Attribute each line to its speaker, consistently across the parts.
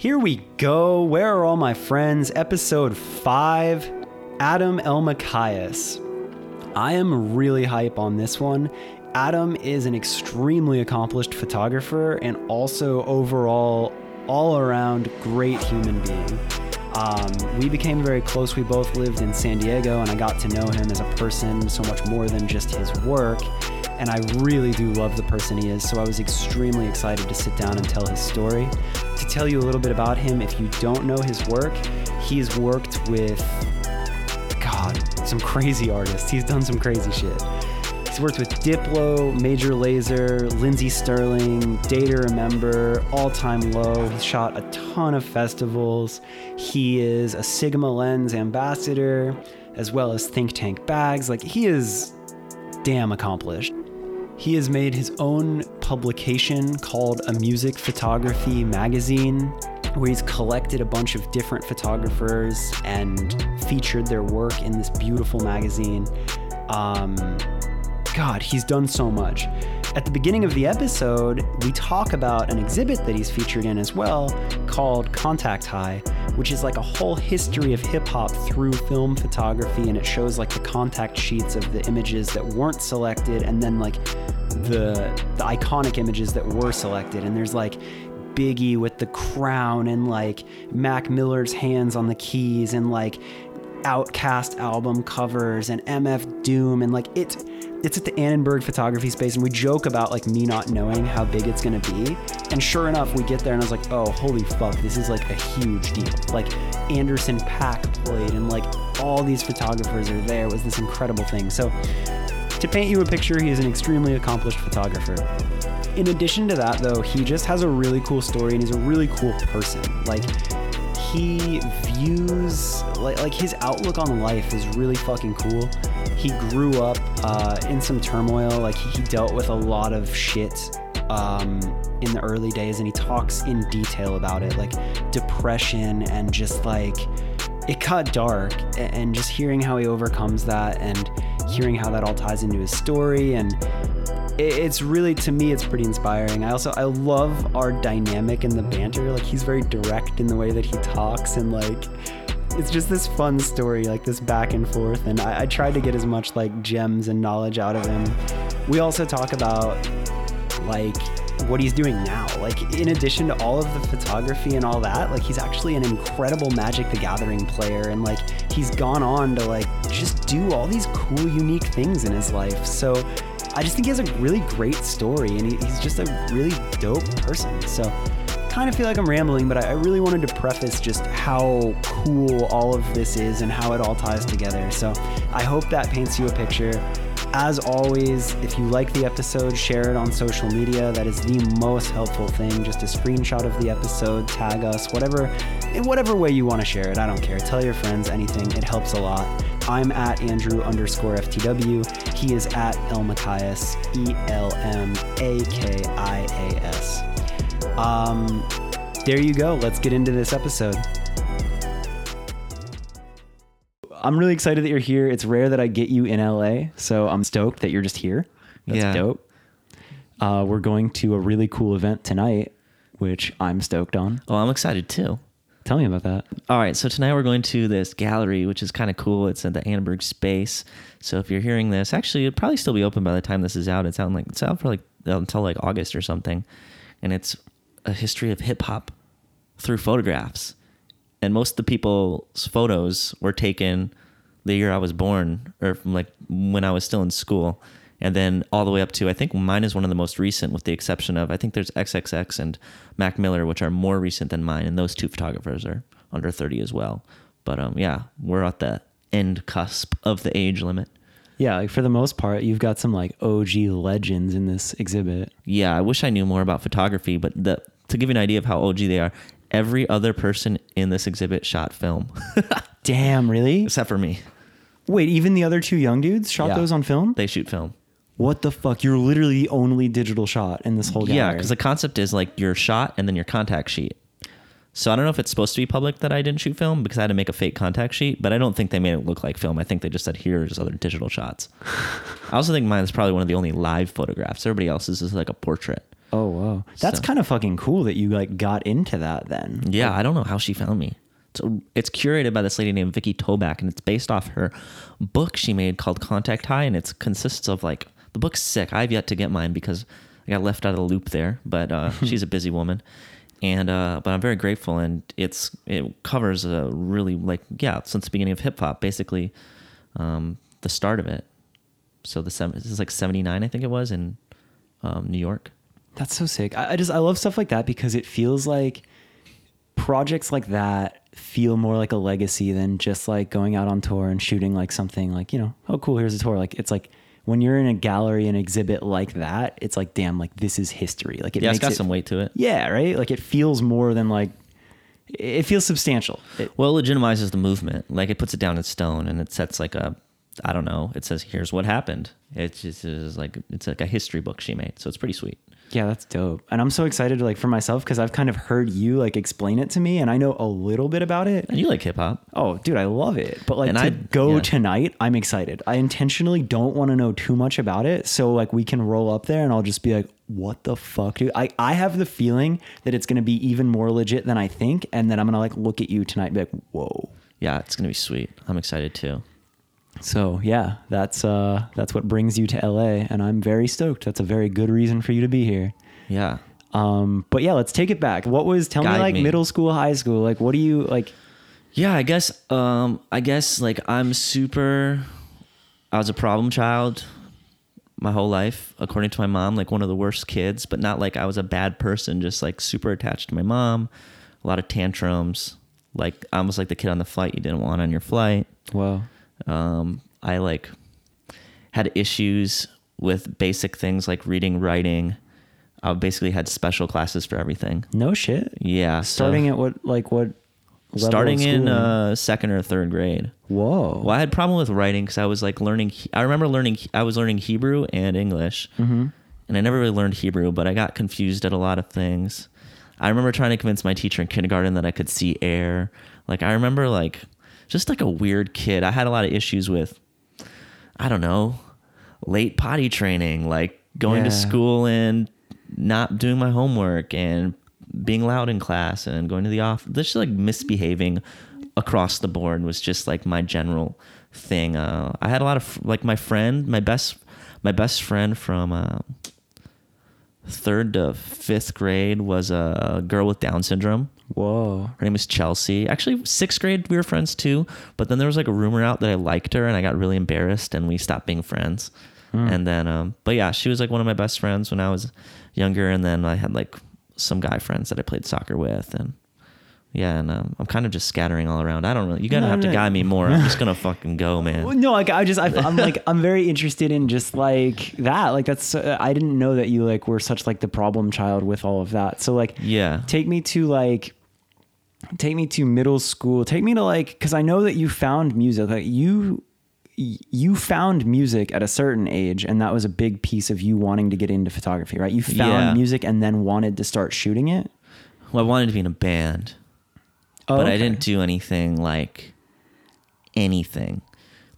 Speaker 1: Here we go. Where are all my friends? Episode 5 Adam Elmakias. I am really hype on this one. Adam is an extremely accomplished photographer and also overall, all around great human being. Um, we became very close. We both lived in San Diego, and I got to know him as a person so much more than just his work. And I really do love the person he is, so I was extremely excited to sit down and tell his story. Tell you a little bit about him, if you don't know his work, he's worked with, God, some crazy artists. He's done some crazy shit. He's worked with Diplo, Major Lazer, Lindsey Stirling, Day to Remember, All Time Low. He's shot a ton of festivals. He is a Sigma Lens ambassador, as well as Think Tank Bags. Like, he is damn accomplished. He has made his own publication called A Music Photography Magazine, where he's collected a bunch of different photographers and featured their work in this beautiful magazine. Um, God, he's done so much. At the beginning of the episode, we talk about an exhibit that he's featured in as well called Contact High, which is like a whole history of hip hop through film photography. And it shows like the contact sheets of the images that weren't selected and then like the, the iconic images that were selected. And there's like Biggie with the crown and like Mac Miller's hands on the keys and like OutKast album covers and MF Doom and like it it's at the Annenberg photography space and we joke about like me not knowing how big it's gonna be. And sure enough, we get there and I was like, oh holy fuck, this is like a huge deal. Like Anderson .Paak played and like all these photographers are there. It was this incredible thing. So to paint you a picture, he is an extremely accomplished photographer. In addition to that though, he just has a really cool story and he's a really cool person. Like he views like, like his outlook on life is really fucking cool. He grew up uh, in some turmoil. Like he dealt with a lot of shit um, in the early days, and he talks in detail about it, like depression and just like it got dark. And just hearing how he overcomes that, and hearing how that all ties into his story, and it's really to me it's pretty inspiring. I also i love our dynamic and the banter. Like he's very direct in the way that he talks and like it's just this fun story like this back and forth. And I, I tried to get as much like gems and knowledge out of him. We also talk about like what he's doing now. Like in addition to all of the photography and all that like he's actually an incredible magic the gathering player. And like he's gone on to like just do all these cool unique things in his life. So I just think he has a really great story and he, he's just a really dope person. So, kind of feel like I'm rambling, but I, I really wanted to preface just how cool all of this is and how it all ties together. So, I hope that paints you a picture. As always, if you like the episode, share it on social media. That is the most helpful thing. Just a screenshot of the episode, tag us, whatever, in whatever way you want to share it. I don't care. Tell your friends anything. It helps a lot. I'm at Andrew underscore FTW. He is at Elmakias, E L M A K I A S. Um, there you go. Let's get into this episode. I'm really excited that you're here. It's rare that I get you in LA, so I'm stoked that you're just here. That's
Speaker 2: Yeah.
Speaker 1: dope. Uh, we're going to a really cool event tonight, which I'm stoked on.
Speaker 2: Well, I'm excited too.
Speaker 1: Tell me about that.
Speaker 2: All right, so tonight we're going to this gallery, which is kind of cool. It's at the Annenberg Space. So if you're hearing this, actually, it'll probably still be open by the time this is out. It's out like it's out for like until like August or something, and it's a history of hip hop through photographs. And most of the people's photos were taken the year I was born, or from like when I was still in school, and then all the way up to I think mine is one of the most recent, with the exception of I think there's XXX and Mac Miller, which are more recent than mine, and those two photographers are under 30 as well. But um, yeah, we're at the end cusp of the age limit.
Speaker 1: Yeah, like for the most part, you've got some like OG legends in this exhibit.
Speaker 2: Yeah, I wish I knew more about photography, but the to give you an idea of how OG they are, every other person in this exhibit shot film,
Speaker 1: Damn, really?
Speaker 2: except for me.
Speaker 1: Wait, even the other two young dudes shot
Speaker 2: Yeah.
Speaker 1: those on film?
Speaker 2: They shoot film.
Speaker 1: What the fuck? You're literally the only digital shot in this whole gallery.
Speaker 2: Yeah, because the concept is like your shot and then your contact sheet. So I don't know if it's supposed to be public that I didn't shoot film because I had to make a fake contact sheet, but I don't think they made it look like film. I think they just said here's other digital shots. I also think mine is probably one of the only live photographs. Everybody else's is like a portrait.
Speaker 1: Oh wow, that's
Speaker 2: So-
Speaker 1: kind of fucking cool that you like got into that then.
Speaker 2: Yeah, I don't know how she found me. So it's curated by this lady named Vikki Tobak, and it's based off her book she made called Contact High, and it consists of like the book's sick. I've yet to get mine because I got left out of the loop there, but uh, she's a busy woman, and uh, but I'm very grateful, and it's it covers a really like yeah since the beginning of hip hop, basically um, the start of it. So the seven, this is like '79, I think it was in um, New York.
Speaker 1: That's so sick. I, I just I love stuff like that because it feels like projects like that feel more like a legacy than just like going out on tour and shooting like something like you know oh cool here's a tour like it's like when you're in a gallery and exhibit like that it's like damn like this is history like it
Speaker 2: Yeah, it's
Speaker 1: makes
Speaker 2: got
Speaker 1: it,
Speaker 2: some weight to it.
Speaker 1: yeah right like it feels more than like it feels substantial It-
Speaker 2: Well, it legitimizes the movement. Like it puts it down in stone and it sets like a, I don't know. It says here's what happened. It's just is like it's like a history book she made. So it's pretty sweet.
Speaker 1: Yeah, that's dope. And I'm so excited to like for myself because I've kind of heard you like explain it to me and I know a little bit about it.
Speaker 2: And you like hip hop?
Speaker 1: Oh, dude, I love it. But like
Speaker 2: And
Speaker 1: to
Speaker 2: I-
Speaker 1: go
Speaker 2: yeah.
Speaker 1: tonight, I'm excited. I intentionally don't want to know too much about it. So like we can roll up there and I'll just be like, what the fuck, dude? I, I have the feeling that it's gonna be even more legit than I think, and then I'm gonna like look at you tonight and be like, whoa.
Speaker 2: Yeah, it's gonna be sweet. I'm excited too.
Speaker 1: So yeah, that's uh that's what brings you to LA, and I'm very stoked. That's a very good reason for you to be here.
Speaker 2: Yeah.
Speaker 1: Um, but yeah, let's take it back. What was tell me like
Speaker 2: me.
Speaker 1: middle school, high school? Like what do you like?
Speaker 2: Yeah, I guess um I guess like I'm super I was a problem child my whole life, according to my mom, like one of the worst kids, but not like I was a bad person, just like super attached to my mom, a lot of tantrums, like almost like the kid on the flight you didn't want on your flight.
Speaker 1: Wow.
Speaker 2: Um, I like had issues with basic things like reading, writing. I basically had special classes for everything.
Speaker 1: No shit.
Speaker 2: Yeah, so-
Speaker 1: Starting at what like what?
Speaker 2: starting in uh, second or third grade.
Speaker 1: Whoa.
Speaker 2: Well, I had problem with writing because I was like learning. I remember learning. I was learning Hebrew and English,
Speaker 1: Mm-hmm.
Speaker 2: and I never really learned Hebrew, but I got confused at a lot of things. I remember trying to convince my teacher in kindergarten that I could see air. Like I remember like just like a weird kid. I had a lot of issues with. I don't know, late potty training, like going to school and not doing my homework and being loud in class and going to the office. Just like misbehaving across the board was just like my general thing. Uh, I had a lot of like my friend, my best, my best friend from uh, third to fifth grade was a girl with Down syndrome.
Speaker 1: Whoa.
Speaker 2: Her name was Chelsea. Actually, sixth grade we were friends too, but then there was like a rumor out that I liked her, and I got really embarrassed, and we stopped being friends. And then, um, but yeah, she was like one of my best friends when I was younger, and then I had like some guy friends that I played soccer with, and yeah, and um, I'm kind of just scattering all around. I don't really. You gotta
Speaker 1: No,
Speaker 2: have to
Speaker 1: no.
Speaker 2: guide me more. I'm just gonna fucking go,
Speaker 1: Well,
Speaker 2: man.
Speaker 1: No, like I just I, I'm like I'm very interested in just like that. Like that's uh, I didn't know that you like were such like the problem child with all of that. So like
Speaker 2: Yeah.
Speaker 1: take me to like take me to middle school. Take me to like because I know that you found music. Like you you found music at a certain age and that was a big piece of you wanting to get into photography right you found
Speaker 2: Yeah.
Speaker 1: music and then wanted to start shooting it
Speaker 2: Well, I wanted to be in a band.
Speaker 1: oh,
Speaker 2: but I didn't do anything like anything.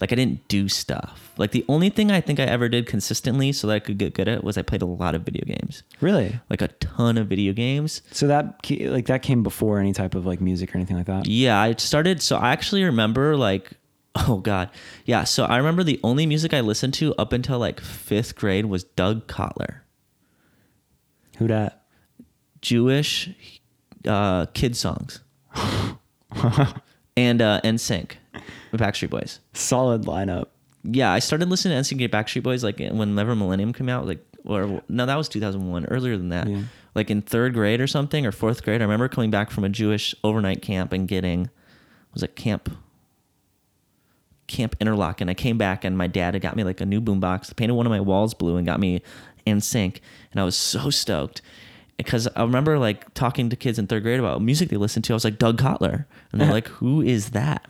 Speaker 2: Like I didn't do stuff. Like the only thing I think I ever did consistently so that I could get good at was I played a lot of video games.
Speaker 1: really
Speaker 2: Like a ton of video games.
Speaker 1: so that like that came before any type of like music or anything like that
Speaker 2: Yeah, I started so I actually remember like oh god. Yeah, so I remember the only music I listened to up until like 5th grade was Doug Cotler.
Speaker 1: who dat
Speaker 2: Jewish uh kid songs. and uh NSYNC, Backstreet Boys.
Speaker 1: solid lineup
Speaker 2: yeah, I started listening to NSYNC Backstreet Boys like whenever Millennium came out, like or no, that was 2001. Earlier than that,
Speaker 1: Yeah.
Speaker 2: like in third grade or something or fourth grade. I remember coming back from a Jewish overnight camp and getting was it camp Camp Interlaken, and I came back and my dad had got me like a new boombox, painted one of my walls blue, and got me NSYNC, and I was so stoked. Because I remember like talking to kids in third grade about music they listened to. I was like Doug Cotler, and they're like, "Who is that?"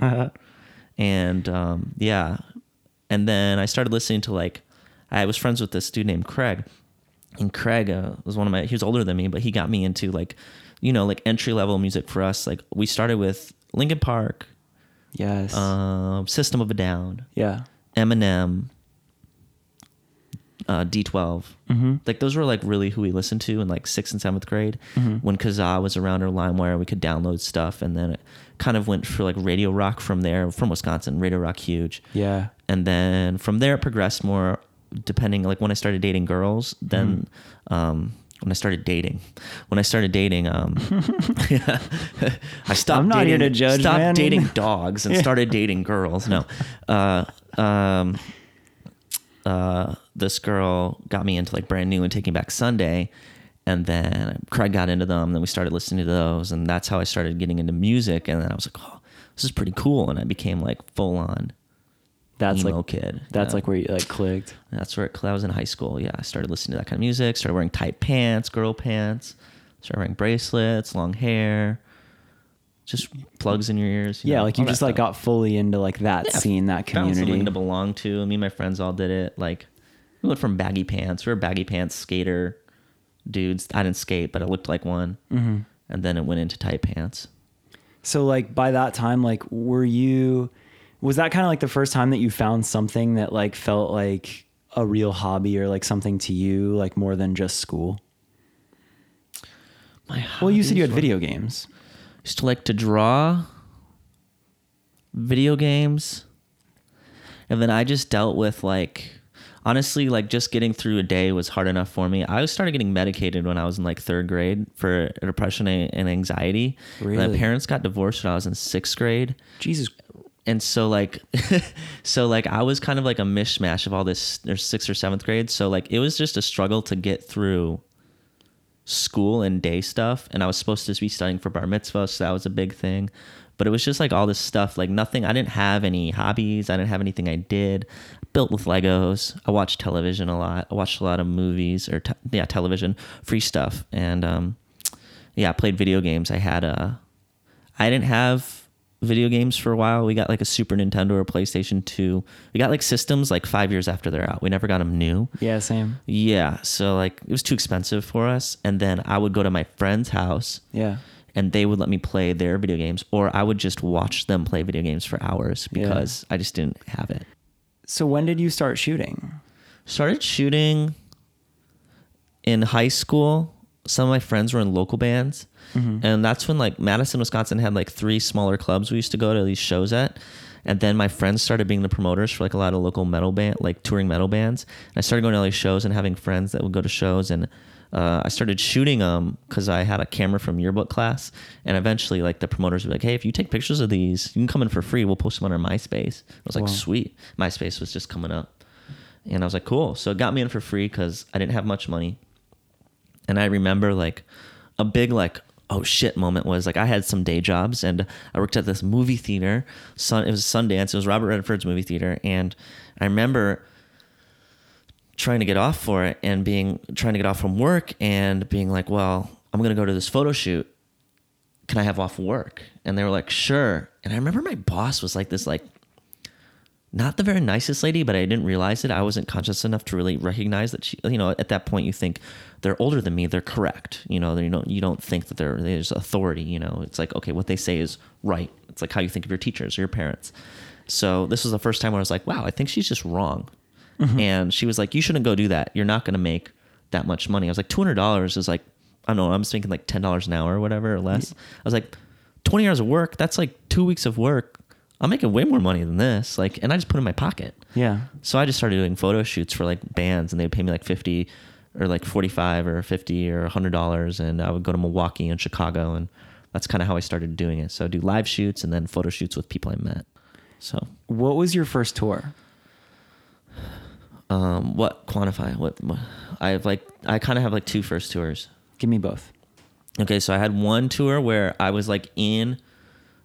Speaker 2: and um, yeah and then i started listening to like i was friends with this dude named craig. And craig uh, was one of my he was older than me but he got me into like you know like entry level music for us. Like we started with linkin park
Speaker 1: yes.
Speaker 2: um, system of a down
Speaker 1: yeah.
Speaker 2: Eminem uh, D12. Mm-hmm. Like those were like really who we listened to in like sixth and seventh grade. When Kazaa was around or LimeWire, we could download stuff, and then it kind of went for like radio rock from there. From Wisconsin, radio rock huge.
Speaker 1: Yeah.
Speaker 2: and then from there it progressed more depending like when i started dating girls then
Speaker 1: Mm-hmm.
Speaker 2: um when i started dating when i started dating um yeah, i stopped
Speaker 1: I'm not
Speaker 2: dating,
Speaker 1: here to judge,
Speaker 2: stopped
Speaker 1: man.
Speaker 2: dating dogs and started dating girls no uh um uh this girl got me into like brand new and taking back sunday and then craig got into them then we started listening to those and that's how i started getting into music and then i was like oh this is pretty cool and i became like full on
Speaker 1: That's
Speaker 2: emo
Speaker 1: like
Speaker 2: kid.
Speaker 1: That's like where you like clicked.
Speaker 2: That's where it, I was in high school. Yeah, I started listening to that kind of music. Started wearing tight pants, girl pants. Started wearing bracelets, long hair, just plugs in your ears.
Speaker 1: Yeah,
Speaker 2: know,
Speaker 1: like you just like got fully into like that
Speaker 2: Yeah,
Speaker 1: scene, that
Speaker 2: Found something
Speaker 1: community.
Speaker 2: to belong to. Me and my friends all did it. Like we went from baggy pants. We were baggy pants skater dudes. I didn't skate, but I looked like one. Mm-hmm. And then it went into tight pants.
Speaker 1: So like by that time, like were you was that kind of like the first time that you found something that like felt like a real hobby or like something to you, like more than just school?
Speaker 2: My
Speaker 1: Well, you said you had
Speaker 2: were-
Speaker 1: video games.
Speaker 2: Used to like to draw video games. And then i just dealt with like honestly like just getting through a day was hard enough for me. I started getting medicated when i was in like third grade for depression and anxiety.
Speaker 1: Really?
Speaker 2: my parents got divorced when i was in sixth grade.
Speaker 1: Jesus.
Speaker 2: and so like so like i was kind of like a mishmash of all this or sixth or seventh grade. So like it was just a struggle to get through school and day stuff and i was supposed to be studying for bar mitzvah so that was a big thing. But it was just like all this stuff like nothing i didn't have any hobbies i didn't have anything i did. Built with legos i watched television a lot i watched a lot of movies or te- yeah television free stuff and um yeah i played video games. I had a i didn't have video games for a while we got like a super nintendo or playstation 2 we got like systems like five years after they're out we never got them new
Speaker 1: Yeah, same.
Speaker 2: yeah, so like it was too expensive for us, and then I would go to my friend's house,
Speaker 1: Yeah.
Speaker 2: and they would let me play their video games, or I would just watch them play video games for hours
Speaker 1: Yeah.
Speaker 2: because I just didn't have it.
Speaker 1: So when did you start shooting?
Speaker 2: Started shooting in high school. Some of my friends were in local bands, and that's when like Madison, Wisconsin had like three smaller clubs we used to go to these shows at. And then my friends started being the promoters for like a lot of local metal band, like touring metal bands. And I started going to all these shows and having friends that would go to shows. And uh, I started shooting them because I had a camera from yearbook class. And eventually, like the promoters be like, "Hey, if you take pictures of these, you can come in for free. We'll post them on our MySpace." I was like,
Speaker 1: Wow.
Speaker 2: "Sweet." MySpace was just coming up, and I was like, "Cool." So it got me in for free because I didn't have much money. And I remember like a big like oh shit moment was like I had some day jobs and I worked at this movie theater. Sun it was Sundance. It was Robert Redford's movie theater, and I remember trying to get off for it and being trying to get off from work and being like, well, I'm gonna go to this photo shoot. Can I have off work? And they were like, sure. And I remember my boss was like this like not the very nicest lady, but I didn't realize it. I wasn't conscious enough to really recognize that she, you know, at that point you think they're older than me, they're correct. You know, you don't you don't think that there there's authority. You know, it's like okay, what they say is right. It's like how you think of your teachers or your parents. So this was the first time where I was like, wow, I think she's just wrong. Mm-hmm. And she was like, you shouldn't go do that. You're not going to make that much money. I was like, two hundred dollars is like, I don't know, I'm thinking like ten dollars an hour or whatever or less. I was like, twenty hours of work. That's like two weeks of work. I'm making way more money than this. Like, and I just put it in my pocket.
Speaker 1: Yeah.
Speaker 2: So I just started doing photo shoots for like bands, and they'd pay me like fifty, or like forty-five, or fifty, or hundred dollars, and I would go to Milwaukee and Chicago, and that's kind of how I started doing it. So I do live shoots and then photo shoots with people I met. So,
Speaker 1: What was your first tour?
Speaker 2: um, what quantify? What, what I have like I kind of have like two first tours.
Speaker 1: Give me both.
Speaker 2: Okay, so I had one tour where I was like in.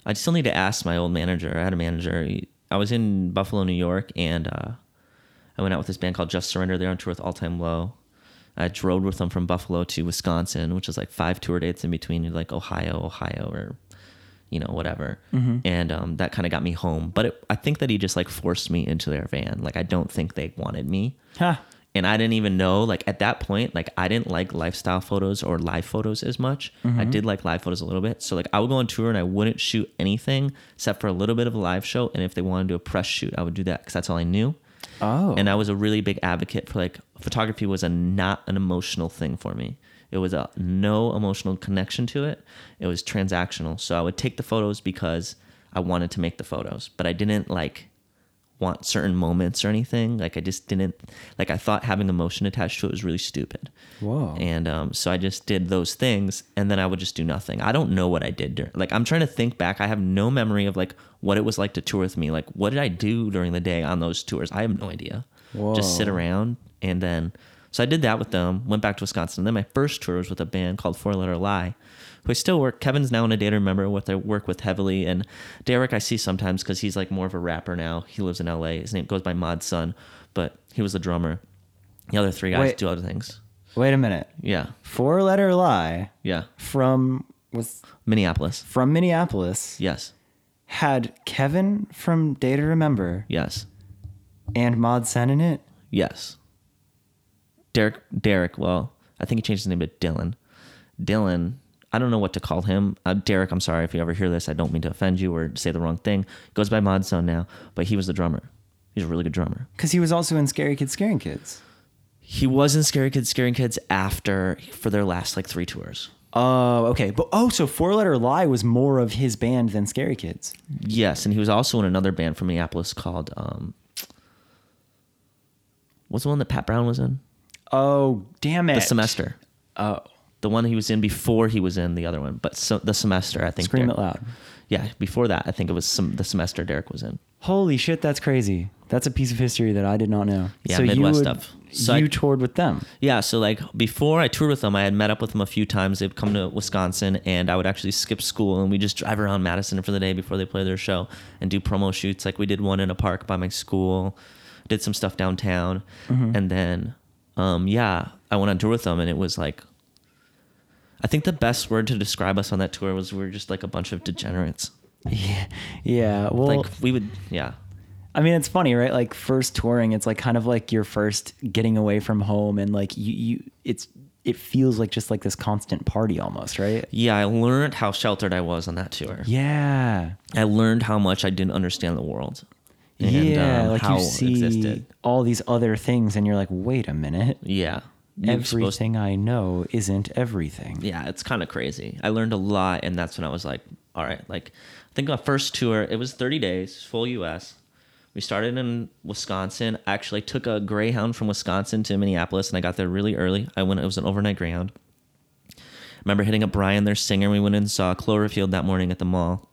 Speaker 2: I still need to ask my old manager. I had a manager. I was in Buffalo, New York, and uh, I went out with this band called Just Surrender. They're on tour with All Time Low. I drove with them from Buffalo to Wisconsin, which is like five tour dates in between, like Ohio, Ohio, or you know whatever. And um, that kind of got me home. But it, I think that he just like forced me into their van. Like I don't think they wanted me
Speaker 1: Ha.
Speaker 2: And I didn't even know like at that point like I didn't like lifestyle photos or live photos as much. I mm-hmm. did like live photos a little bit. So like I would go on tour and I wouldn't shoot anything except for a little bit of a live show and if they wanted to do a press shoot, I would do that cuz that's all I knew.
Speaker 1: Oh.
Speaker 2: And I was a really big advocate for like photography was a not an emotional thing for me. It was a no emotional connection to it. It was transactional. So I would take the photos because I wanted to make the photos, but I didn't like want certain moments or anything. Like I just didn't like I thought having emotion attached to it was really stupid.
Speaker 1: Wow.
Speaker 2: And um, so I just did those things, and then I would just do nothing. I don't know what I did. During, like I'm trying to think back. I have no memory of like what it was like to tour with me. Like what did I do during the day on those tours? I have no idea. Just sit around, and then so I did that with them. Went back to Wisconsin. And Then my first tour was with a band called Four Letter Lie. Who I still work. Kevin's now in a data to remember what I work with heavily, and Derek I see sometimes because he's like more of a rapper now. He lives in L.A. His name goes by Mod Sun, but he was the drummer. The other three guys
Speaker 1: Wait.
Speaker 2: do other things.
Speaker 1: Wait a minute.
Speaker 2: Yeah,
Speaker 1: Four letter lie
Speaker 2: yeah.
Speaker 1: from was
Speaker 2: Minneapolis.
Speaker 1: from Minneapolis
Speaker 2: Yes,
Speaker 1: had Kevin from Day to Remember
Speaker 2: yes,
Speaker 1: and Mod Sun in it.
Speaker 2: yes. Derek, Derek. Well, I think he changed his name to Dylan. Dylan. I don't know what to call him. Uh, Derek, I'm sorry if you ever hear this. I don't mean to offend you or say the wrong thing. Goes by Mod Sun now, but he was the drummer. He's a really good drummer.
Speaker 1: Because he was also in Scary Kids Scaring Kids.
Speaker 2: He was in Scary Kids, Scaring Kids after for their last like three tours.
Speaker 1: Oh, okay. But oh, so Four Letter Lie was more of his band than Scary Kids.
Speaker 2: Yes, and he was also in another band from Minneapolis called um, what's the one that Pat Brown was in?
Speaker 1: Oh, damn it.
Speaker 2: The Semester.
Speaker 1: Oh,
Speaker 2: The one he was in before he was in the other one, but so, the Semester. I think.
Speaker 1: scream
Speaker 2: Derek-
Speaker 1: it loud.
Speaker 2: Yeah, before that, I think it was some the Semester Derek was in.
Speaker 1: Holy shit, that's crazy. That's a piece of history that I did not know.
Speaker 2: Yeah,
Speaker 1: so you
Speaker 2: Midwest
Speaker 1: would-
Speaker 2: stuff. So
Speaker 1: you
Speaker 2: I-
Speaker 1: toured with them.
Speaker 2: Yeah, so like before I toured with them, I had met up with them a few times. They'd come to Wisconsin, and I would actually skip school and we just drive around Madison for the day before they play their show and do promo shoots. Like we did one in a park by my school, did some stuff downtown, and then um, yeah, I went on tour with them, and it was like. I think the best word to describe us on that tour was we were just like a bunch of degenerates.
Speaker 1: Yeah. Yeah. Well,
Speaker 2: Like we would, yeah,
Speaker 1: I mean, it's funny, right? Like first touring, it's like kind of like your first getting away from home, and like you, you, it's it feels like just like this constant party almost, right?
Speaker 2: yeah. I learned how sheltered I was on that tour.
Speaker 1: Yeah.
Speaker 2: I learned how much I didn't understand the world. and,
Speaker 1: yeah,
Speaker 2: um,
Speaker 1: like
Speaker 2: how
Speaker 1: you see
Speaker 2: existed.
Speaker 1: all these other things, and you're like, wait a minute,
Speaker 2: Yeah.
Speaker 1: Everything I know isn't everything.
Speaker 2: yeah, it's kind of crazy. I learned a lot, and that's when I was like, all right, like, I think my first tour, it was 30 days, full US. We started in Wisconsin. I actually took a Greyhound from Wisconsin to Minneapolis, and I got there really early. I went, it was an overnight Greyhound. I remember hitting up Brian, their singer. We went and saw Cloverfield that morning at the mall.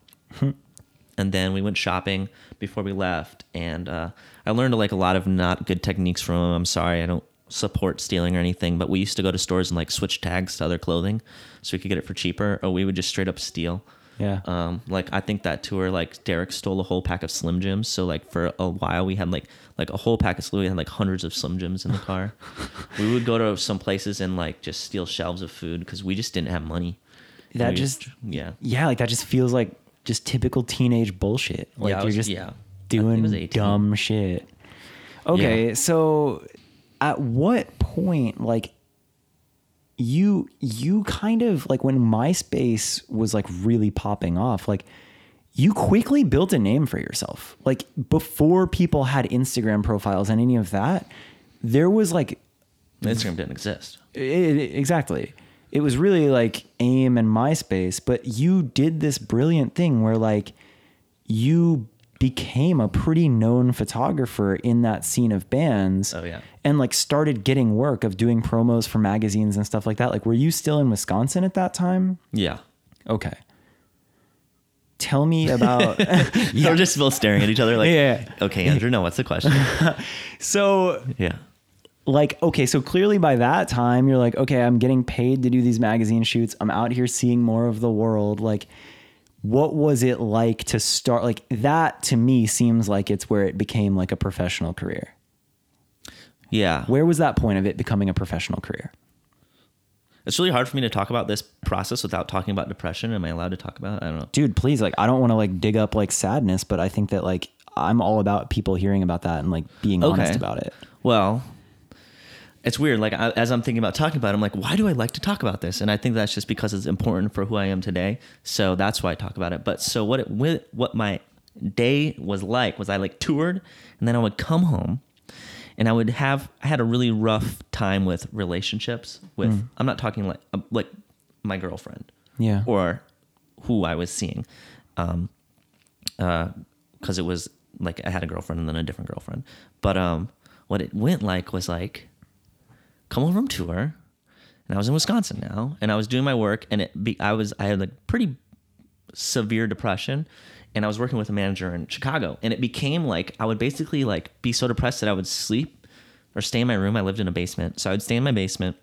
Speaker 2: and then we went shopping before we left and uh, i learned like a lot of not good techniques from him i'm sorry i don't support stealing or anything but we used to go to stores and like switch tags to other clothing so we could get it for cheaper or we would just straight up steal
Speaker 1: Yeah.
Speaker 2: um, like I think that tour, like Derek stole a whole pack of Slim Jims. So like for a while, we had like like a whole pack of Slim. We had like hundreds of Slim Jims in the car. we would go to some places and like just steal shelves of food because we just didn't have money.
Speaker 1: That
Speaker 2: We
Speaker 1: just-
Speaker 2: yeah.
Speaker 1: yeah, like that just feels like just typical teenage bullshit. Like
Speaker 2: Yeah,
Speaker 1: you're
Speaker 2: was-
Speaker 1: just
Speaker 2: yeah. I think it was
Speaker 1: doing dumb shit. Okay,
Speaker 2: Yeah.
Speaker 1: so at what point like you you kind of like when MySpace was like really popping off, like you quickly built a name for yourself. Like before people had Instagram profiles and any of that, there was like
Speaker 2: Instagram didn't exist.
Speaker 1: it, it- exactly. It was really like AIM and MySpace, but you did this brilliant thing where like you became a pretty known photographer in that scene of bands.
Speaker 2: Oh, yeah.
Speaker 1: And like started getting work of doing promos for magazines and stuff like that. Like were you still in Wisconsin at that time?
Speaker 2: Yeah.
Speaker 1: Okay. Tell me about
Speaker 2: We're just both staring at each other like,
Speaker 1: Yeah.
Speaker 2: okay, Andrew, no, what's the question?
Speaker 1: So
Speaker 2: yeah.
Speaker 1: like okay so clearly by that time you're like okay i'm getting paid to do these magazine shoots i'm out here seeing more of the world like what was it like to start like that to me seems like it's where it became like a professional career
Speaker 2: Yeah.
Speaker 1: where was that point of it becoming a professional career
Speaker 2: It's really hard for me to talk about this process without talking about depression. Am I allowed to talk about it? I don't know.
Speaker 1: dude please like i don't want to like dig up like sadness but i think that like i'm all about people hearing about that and like being honest about it
Speaker 2: Well, it's weird. Like I, as I'm thinking about talking about it, I'm like, why do I like to talk about this? And I think that's just because it's important for who I am today. So that's why I talk about it. But so what it what my day was like was I like toured and then I would come home and I would have I had a really rough time with relationships with I'm not talking like uh, like my girlfriend.
Speaker 1: Yeah.
Speaker 2: or who I was seeing, um, uh because it was like I had a girlfriend and then a different girlfriend. But um, what it went like was like, come home from tour, and I was in Wisconsin now, and I was doing my work, and it be, I was I had like pretty severe depression, and I was working with a manager in Chicago, and it became like I would basically like be so depressed that I would sleep or stay in my room. I lived in a basement, so I would stay in my basement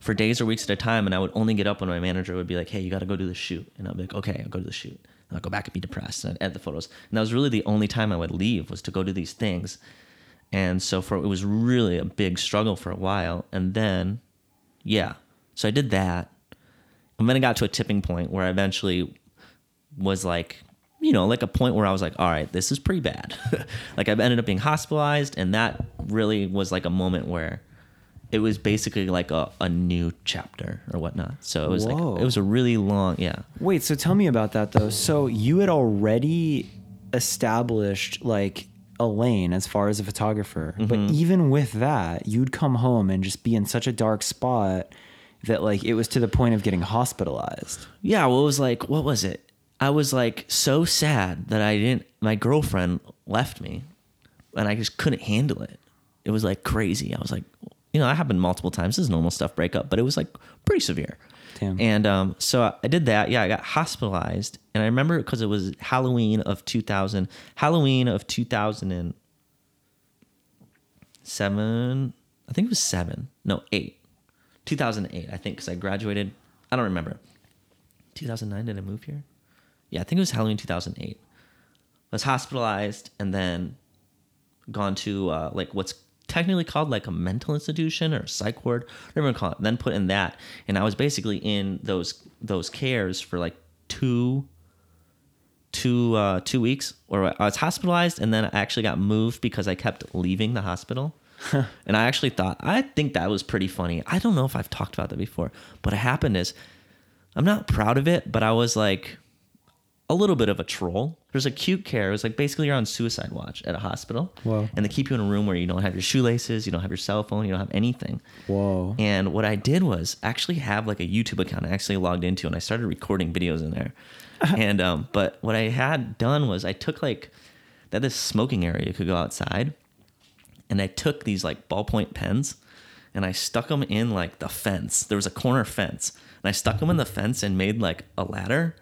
Speaker 2: for days or weeks at a time, and I would only get up when my manager would be like, "Hey, you got to go do the shoot," and I'd be like, "Okay, I'll go to the shoot." And I'll go back and be depressed and I'd edit the photos, and that was really the only time I would leave was to go do these things, and so for it was really a big struggle for a while, and then, yeah, so I did that, and then I got to a tipping point where I eventually was like, you know, like a point where I was like, all right, this is pretty bad. like I ended up being hospitalized, and that really was like a moment where it was basically like a, a new chapter or whatnot. So it was
Speaker 1: Whoa.
Speaker 2: like it was a really long, yeah.
Speaker 1: Wait, so tell me about that though. So you had already established like a lane as far as a photographer, but
Speaker 2: Mm-hmm.
Speaker 1: even with that, you'd come home and just be in such a dark spot that like it was to the point of getting hospitalized.
Speaker 2: Yeah, well, it was like, what was it? I was like so sad that I didn't. My girlfriend left me, and I just couldn't handle it. It was like crazy. I was like, you know, that happened multiple times. This is normal stuff, breakup, but it was like pretty severe.
Speaker 1: Damn.
Speaker 2: And um, so I- I did that. Yeah, I got hospitalized, and I remember because it was Halloween of 2000, Halloween of 2007. I think it was seven. No, eight. 2008, I think, because I graduated. I don't remember. 2009 did I move here? Yeah, I think it was Halloween 2008. I was hospitalized and then gone to uh, like what's technically called like a mental institution or a psych ward, whatever you call it. Then put in that, and I was basically in those those cares for like two two uh, two weeks. Or I was hospitalized, and then I actually got moved because I kept leaving the hospital. and I actually thought I think that was pretty funny. I don't know if I've talked about that before, but it happened is I'm not proud of it, but I was like a little bit of a troll. There's a cute care. It was like basically you're on suicide watch at a hospital.
Speaker 1: Whoa.
Speaker 2: And they keep you in a room where you don't have your shoelaces, you don't have your cell phone, you don't have anything.
Speaker 1: Whoa.
Speaker 2: And what I did was actually have like a YouTube account I actually logged into and I started recording videos in there. and um, but what I had done was I took like that this smoking area could go outside, and I took these like ballpoint pens and I stuck them in like the fence. There was a corner fence, and I stuck them in the fence and made like a ladder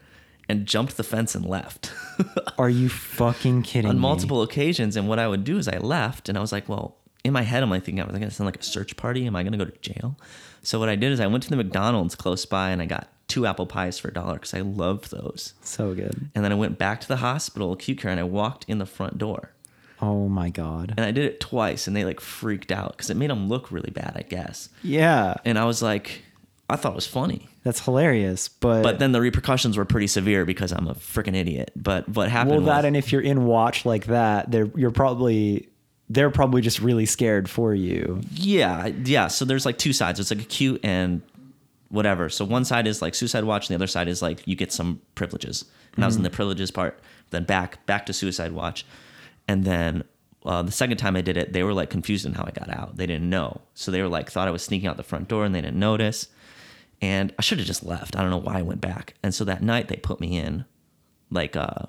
Speaker 2: and jumped the fence and left.
Speaker 1: Are you fucking kidding me?
Speaker 2: on
Speaker 1: me?
Speaker 2: multiple occasions. And what I would do is I left and I was like, well, in my head, I'm like thinking, am I going to sound like a search party? Am I going to go to jail? So what I did is I went to the McDonald's close by and I got two apple pies for a dollar because I love those.
Speaker 1: So good.
Speaker 2: And then I went back to the hospital, acute care, and I walked in the front door.
Speaker 1: Oh my god.
Speaker 2: And I did it twice and they like freaked out because it made them look really bad, I guess.
Speaker 1: Yeah.
Speaker 2: And I was like, I thought it was funny.
Speaker 1: That's hilarious. But
Speaker 2: But then the repercussions were pretty severe because I'm a freaking idiot. But what happened
Speaker 1: well
Speaker 2: was,
Speaker 1: that and if you're in watch like that, they're you're probably they're probably just really scared for you.
Speaker 2: Yeah, yeah. So there's like two sides. It's like acute and whatever. So one side is like suicide watch, and the other side is like you get some privileges. And I was in the privileges part. Then back back to suicide watch, and then uh, the second time I did it, they were like confused in how I got out. They didn't know, so they were like thought I was sneaking out the front door, and they didn't notice. And I should have just left. I don't know why I went back. And so that night they put me in, like uh,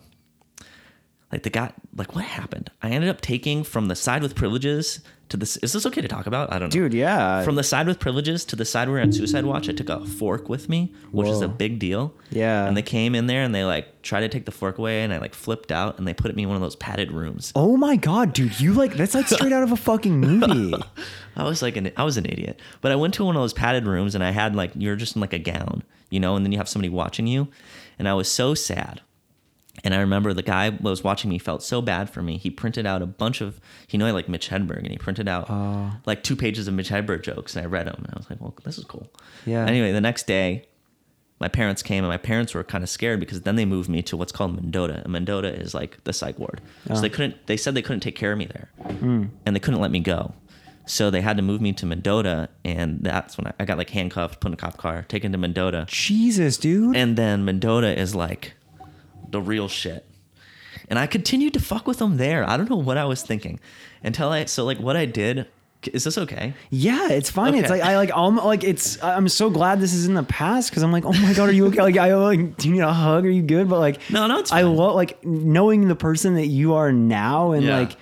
Speaker 2: like they got like what happened? I ended up taking from the side with privileges to this. Is this okay to talk about? I don't know.
Speaker 1: Dude, yeah.
Speaker 2: From the side with privileges to the side where on suicide watch, I took a fork with me, which is a big deal.
Speaker 1: Yeah.
Speaker 2: And they came in there and they like tried to take the fork away, and I like flipped out, and they put me in one of those padded rooms.
Speaker 1: Oh my god, dude, you like that's like straight out of a fucking movie.
Speaker 2: I was like an I was an idiot. But I went to one of those padded rooms and I had like you're just in like a gown, you know, and then you have somebody watching you. And I was so sad. And I remember the guy was watching me felt so bad for me. He printed out a bunch of he knew I like Mitch Hedberg and he printed out
Speaker 1: Oh.
Speaker 2: like two pages of Mitch Hedberg jokes and I read them and I was like, well, this is cool.
Speaker 1: Yeah.
Speaker 2: Anyway, the next day my parents came and my parents were kind of scared because then they moved me to what's called Mendota. And Mendota is like the psych ward. So
Speaker 1: Oh.
Speaker 2: they couldn't they said they couldn't take care of me there. Hmm. And they couldn't let me go. So they had to move me to Mendota and that's when I, I got like handcuffed, put in a cop car, taken to Mendota.
Speaker 1: Jesus, dude.
Speaker 2: And then Mendota is like the real shit. And I continued to fuck with them there. I don't know what I was thinking until I so like what I did. Is this okay?
Speaker 1: Yeah, it's fine. It's like I like I'm like it's I'm so glad this is in the past because I'm like, oh my god, are you okay? Like I like do you need a hug? Are you good? But like
Speaker 2: No, no, it's
Speaker 1: I
Speaker 2: fine.
Speaker 1: love like knowing the person that you are now and
Speaker 2: Yeah.
Speaker 1: like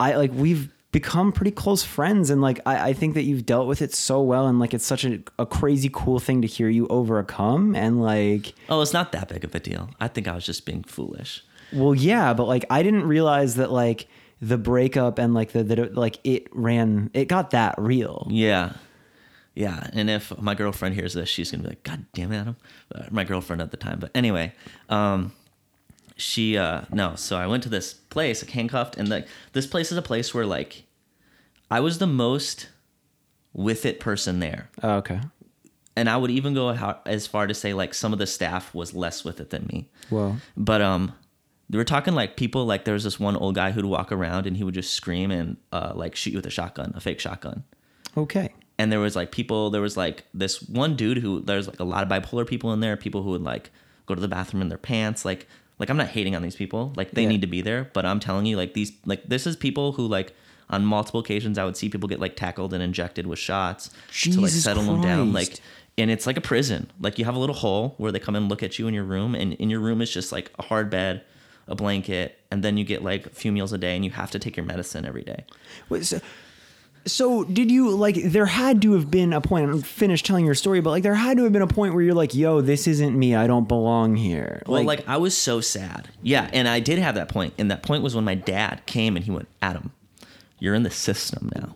Speaker 1: I like we've become pretty close friends and like I, I think that you've dealt with it so well and like it's such a, a crazy cool thing to hear you overcome and like
Speaker 2: Oh, it's not that big of a deal. I think I was just being foolish.
Speaker 1: well yeah but like I didn't realize that like the breakup and like the that it, like it ran it got that real
Speaker 2: Yeah. Yeah. And if my girlfriend hears this, she's going to be like, God damn it, Adam. Uh, my girlfriend at the time. But anyway, um, she, uh, no. So I went to this place, like handcuffed. And like, this place is a place where like I was the most with it person there.
Speaker 1: oh, okay
Speaker 2: And I would even go as far to say like some of the staff was less with it than me.
Speaker 1: well
Speaker 2: But um, they were talking like people like there was this one old guy who'd walk around and he would just scream and uh, like shoot you with a shotgun, a fake shotgun.
Speaker 1: okay
Speaker 2: And there was like people, there was like this one dude who there's like a lot of bipolar people in there, people who would like go to the bathroom in their pants, like like I'm not hating on these people, like they
Speaker 1: Yeah.
Speaker 2: need to be there, but I'm telling you like these like this is people who like on multiple occasions I would see people get like tackled and injected with shots to like
Speaker 1: Jesus
Speaker 2: settle them down like and it's like a prison. Like you have a little hole where they come and look at you in your room, and in your room is just like a hard bed, a blanket, and then you get like a few meals a day, and you have to take your medicine every day.
Speaker 1: Wait, so, so did you like there had to have been a point i'm finished telling your story but like there had to have been a point where you're like yo this isn't me i don't belong here
Speaker 2: Well, like, I was so sad. Yeah, and I did have that point, and that point was when my dad came and he went, "Adam, you're in the system now.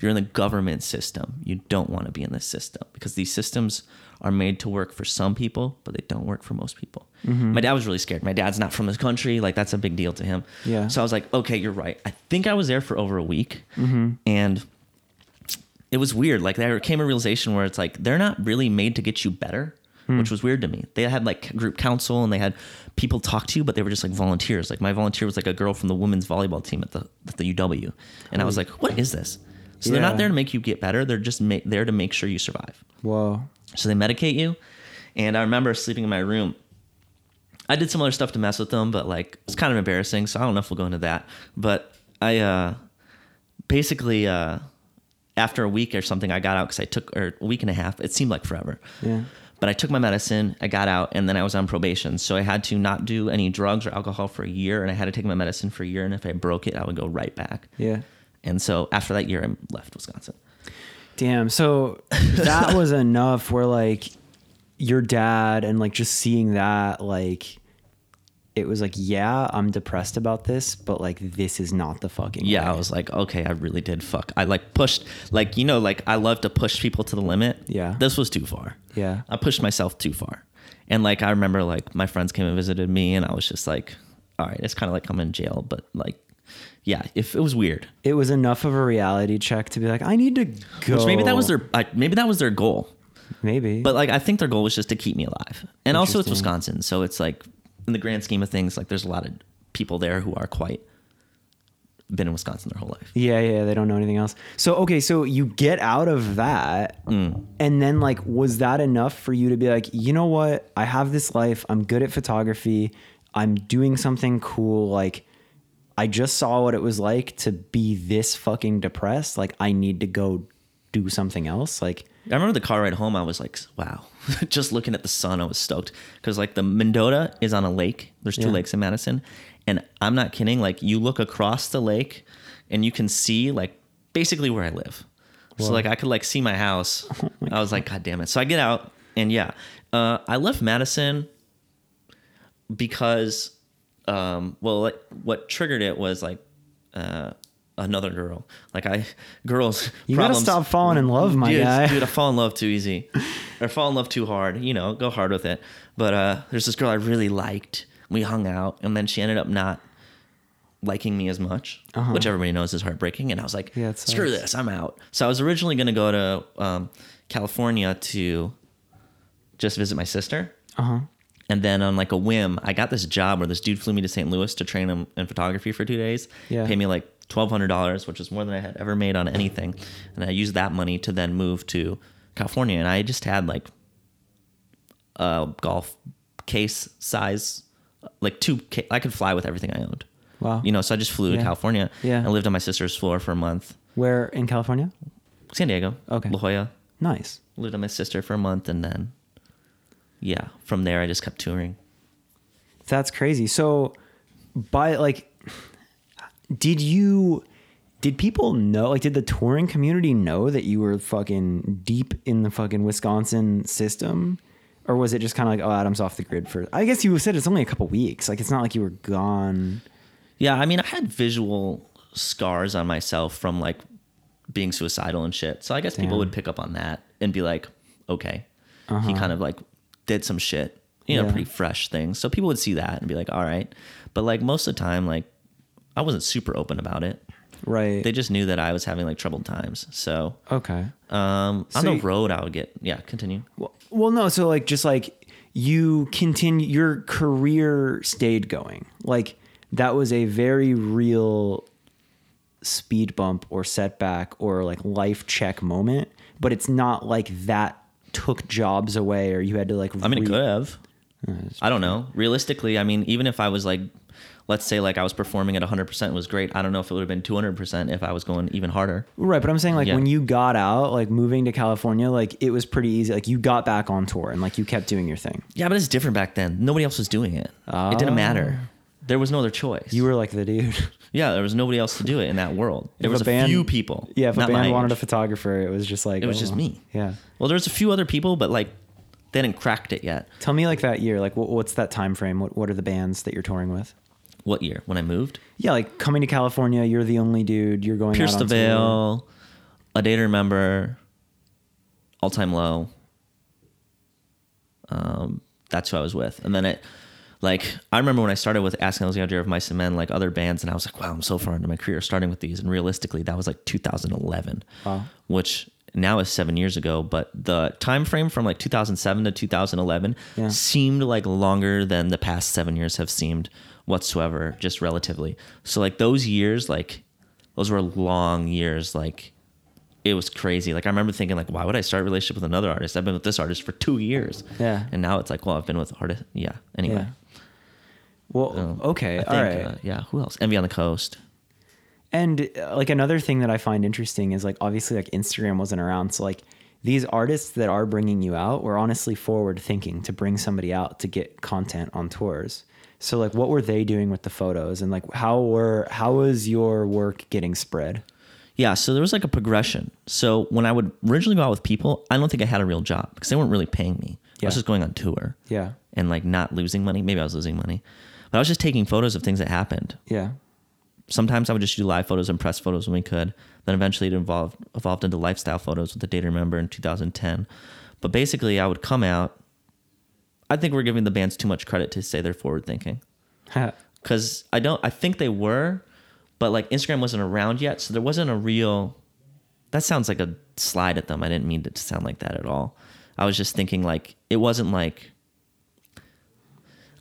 Speaker 2: You're in the government system. You don't want to be in this system because these systems are made to work for some people, but they don't work for most people." Mm-hmm. My dad was really scared. My dad's not from this country. Like that's a big deal to him.
Speaker 1: Yeah.
Speaker 2: So I was like, "Okay, you're right." I think I was there for over a week, mm-hmm. and it was weird. Like there came a realization where it's like they're not really made to get you better, hmm. which was weird to me. They had like group counsel and they had people talk to you, but they were just like volunteers. Like my volunteer was like a girl from the women's volleyball team at the at the UW, and I was like, what is this? So they're not there to make you get better. They're just ma- there to make sure you survive.
Speaker 1: whoa
Speaker 2: So they medicate you. And I remember sleeping in my room. I did some other stuff to mess with them, but like it's kind of embarrassing. So I don't know if we'll go into that. But I uh basically uh after a week or something I got out because I took or a week and a half. It seemed like forever.
Speaker 1: Yeah.
Speaker 2: But I took my medicine, I got out, and then I was on probation. So I had to not do any drugs or alcohol for a year, and I had to take my medicine for a year. And if I broke it, I would go right back.
Speaker 1: yeah
Speaker 2: And so after that year, I left Wisconsin.
Speaker 1: damn so that was enough where like your dad and like just seeing that like it was like yeah i'm depressed about this but like this is not the fucking
Speaker 2: Yeah,
Speaker 1: way.
Speaker 2: I was like, okay, I really did fuck. I like pushed, like you know, like I love to push people to the limit.
Speaker 1: Yeah.
Speaker 2: this was too far.
Speaker 1: Yeah.
Speaker 2: I pushed myself too far, and like I remember, like my friends came and visited me, and I was just like, all right, it's kind of like I'm in jail, but like, yeah, if it was weird,
Speaker 1: it was enough of a reality check to be like i need to go
Speaker 2: which maybe that was their, I, maybe that was their goal,
Speaker 1: maybe
Speaker 2: but like I think their goal was just to keep me alive, and also it's Wisconsin, so it's like in the grand scheme of things, like there's a lot of people there who are quite been in Wisconsin their whole life.
Speaker 1: Yeah, yeah, they don't know anything else. So okay, so you get out of that,
Speaker 2: Mm.
Speaker 1: and then like, was that enough for you to be like, you know what? I have this life. I'm good at photography. I'm doing something cool. Like, I just saw what it was like to be this fucking depressed. Like, I need to go do something else. Like,
Speaker 2: I remember the car ride home. I was like, wow. Just looking at the sun, I was stoked because like the Mendota is on a lake. There's two
Speaker 1: Yeah.
Speaker 2: lakes in Madison, and I'm not kidding. Like you look across the lake, and you can see like basically where I live. So like I could like see my house. I was like, God damn it! So I get out, and yeah, uh, I left Madison because, um, well, like what triggered it was like. Uh, Another girl, like I, girls.
Speaker 1: you gotta stop falling in love, my
Speaker 2: dude,
Speaker 1: guy.
Speaker 2: Dude, I fall in love too easy, or fall in love too hard. You know, go hard with it. But uh, there's this girl I really liked. We hung out, and then she ended up not liking me as much, which everybody knows is heartbreaking. And I was like,
Speaker 1: Uh-huh. Yeah,
Speaker 2: screw this, I'm out. So I was originally going to go to um, California to just visit my sister.
Speaker 1: Uh huh.
Speaker 2: And then on like a whim, I got this job where this dude flew me to St. Louis to train him in photography for two days.
Speaker 1: Yeah.
Speaker 2: Paid me like twelve hundred dollars, which is more than I had ever made on anything. And I used that money to then move to California. And I just had like a golf case size like two. ca- I could fly with everything I owned.
Speaker 1: Wow.
Speaker 2: You know, so I just flew
Speaker 1: Yeah.
Speaker 2: to California.
Speaker 1: Yeah.
Speaker 2: and lived on my sister's floor for a month.
Speaker 1: Where in California?
Speaker 2: San Diego.
Speaker 1: Okay.
Speaker 2: La Jolla.
Speaker 1: Nice.
Speaker 2: Lived on my sister for a month, and then, yeah, from there I just kept touring.
Speaker 1: That's crazy. So, by like, did you, did people know, like, did the touring community know that you were fucking deep in the fucking Wisconsin system? Or was it just kind of like, oh, Adam's off the grid for, I guess you said it's only a couple weeks. Like, it's not like you were gone.
Speaker 2: Yeah, I mean, I had visual scars on myself from like being suicidal and shit. So I guess people would pick up on that and be like, okay, he kind of like did some shit, you know,
Speaker 1: Uh-huh. Yeah.
Speaker 2: pretty fresh things. So people would see that and be like, all right. But like most of the time, like I wasn't super open about it.
Speaker 1: Right.
Speaker 2: They just knew that I was having like troubled times. So
Speaker 1: okay.
Speaker 2: um,
Speaker 1: So
Speaker 2: on the
Speaker 1: you-
Speaker 2: road, I would get, yeah, continue.
Speaker 1: Well, well, no. So like, just like you continue, your career stayed going. Like that was a very real speed bump or setback or like life check moment. But it's not like that took jobs away or you had to like.
Speaker 2: I mean, it could have. I don't know. Realistically, I mean, even if I was like, let's say like I was performing at 100% was great. I don't know if it would have been 200% if I was going even harder.
Speaker 1: Right, but I'm saying like
Speaker 2: Yeah.
Speaker 1: when you got out, like moving to California, like it was pretty easy. Like you got back on tour and like you kept doing your thing.
Speaker 2: Yeah, but it's different back then. Nobody else was doing it. It didn't ah. matter. There was no other choice.
Speaker 1: You were like the dude.
Speaker 2: yeah, there was nobody else to do it in that world. There
Speaker 1: If
Speaker 2: was
Speaker 1: a
Speaker 2: a,
Speaker 1: band-
Speaker 2: few people.
Speaker 1: Yeah, if a band wanted a photographer, it was just like
Speaker 2: It was
Speaker 1: oh,
Speaker 2: just me.
Speaker 1: Yeah.
Speaker 2: Well, there was a few other people, but like they hadn't cracked it yet.
Speaker 1: Tell me like that year, like what, what's that time frame? What what are the bands that you're touring with?
Speaker 2: What year? When I moved?
Speaker 1: Yeah, like coming to California, you're the only dude. You're going
Speaker 2: Pierce
Speaker 1: out
Speaker 2: the
Speaker 1: on tour.
Speaker 2: Veil, A Day to Remember, All Time Low. Um, that's who I was with. And then it, like, I remember when I started with Asking Alexandria of Mice and Men, like other bands, and I was like, wow, I'm so far into my career starting with these. And realistically, that was like 2011,
Speaker 1: Wow.
Speaker 2: which now is seven years ago. But the time frame from like 2007 to 2011
Speaker 1: Yeah.
Speaker 2: seemed like longer than the past seven years have seemed whatsoever, just relatively. So like those years, like those were long years. Like it was crazy. Like I remember thinking, like, why would I start a relationship with another artist? I've been with this artist for two years.
Speaker 1: Yeah.
Speaker 2: And now it's like, well, I've been with artist. Yeah. Anyway.
Speaker 1: Yeah. Well,
Speaker 2: Um,
Speaker 1: okay,
Speaker 2: I think,
Speaker 1: all right.
Speaker 2: uh, yeah. Who else? Envy on the Coast.
Speaker 1: And uh, like another thing that I find interesting is like obviously like Instagram wasn't around, so like these artists that are bringing you out were honestly forward thinking to bring somebody out to get content on tours. So like what were they doing with the photos and like how were how was your work getting spread?
Speaker 2: Yeah, so there was like a progression. So when I would originally go out with people, I don't think I had a real job because they weren't really paying me. I was just going on tour
Speaker 1: Yeah.
Speaker 2: and like not losing money. Maybe I was losing money, but I was just taking photos of things that happened.
Speaker 1: Yeah.
Speaker 2: Sometimes I would just do live photos and press photos when we could. Then eventually it evolved evolved into lifestyle photos with the Day to Remember in 2010. But basically, I would come out. I think we're giving the bands too much credit to say they're forward thinking because I don't. I think they were, but like Instagram wasn't around yet, so there wasn't a real. That sounds like a slide at them. I didn't mean it to sound like that at all. I was just thinking like it wasn't like.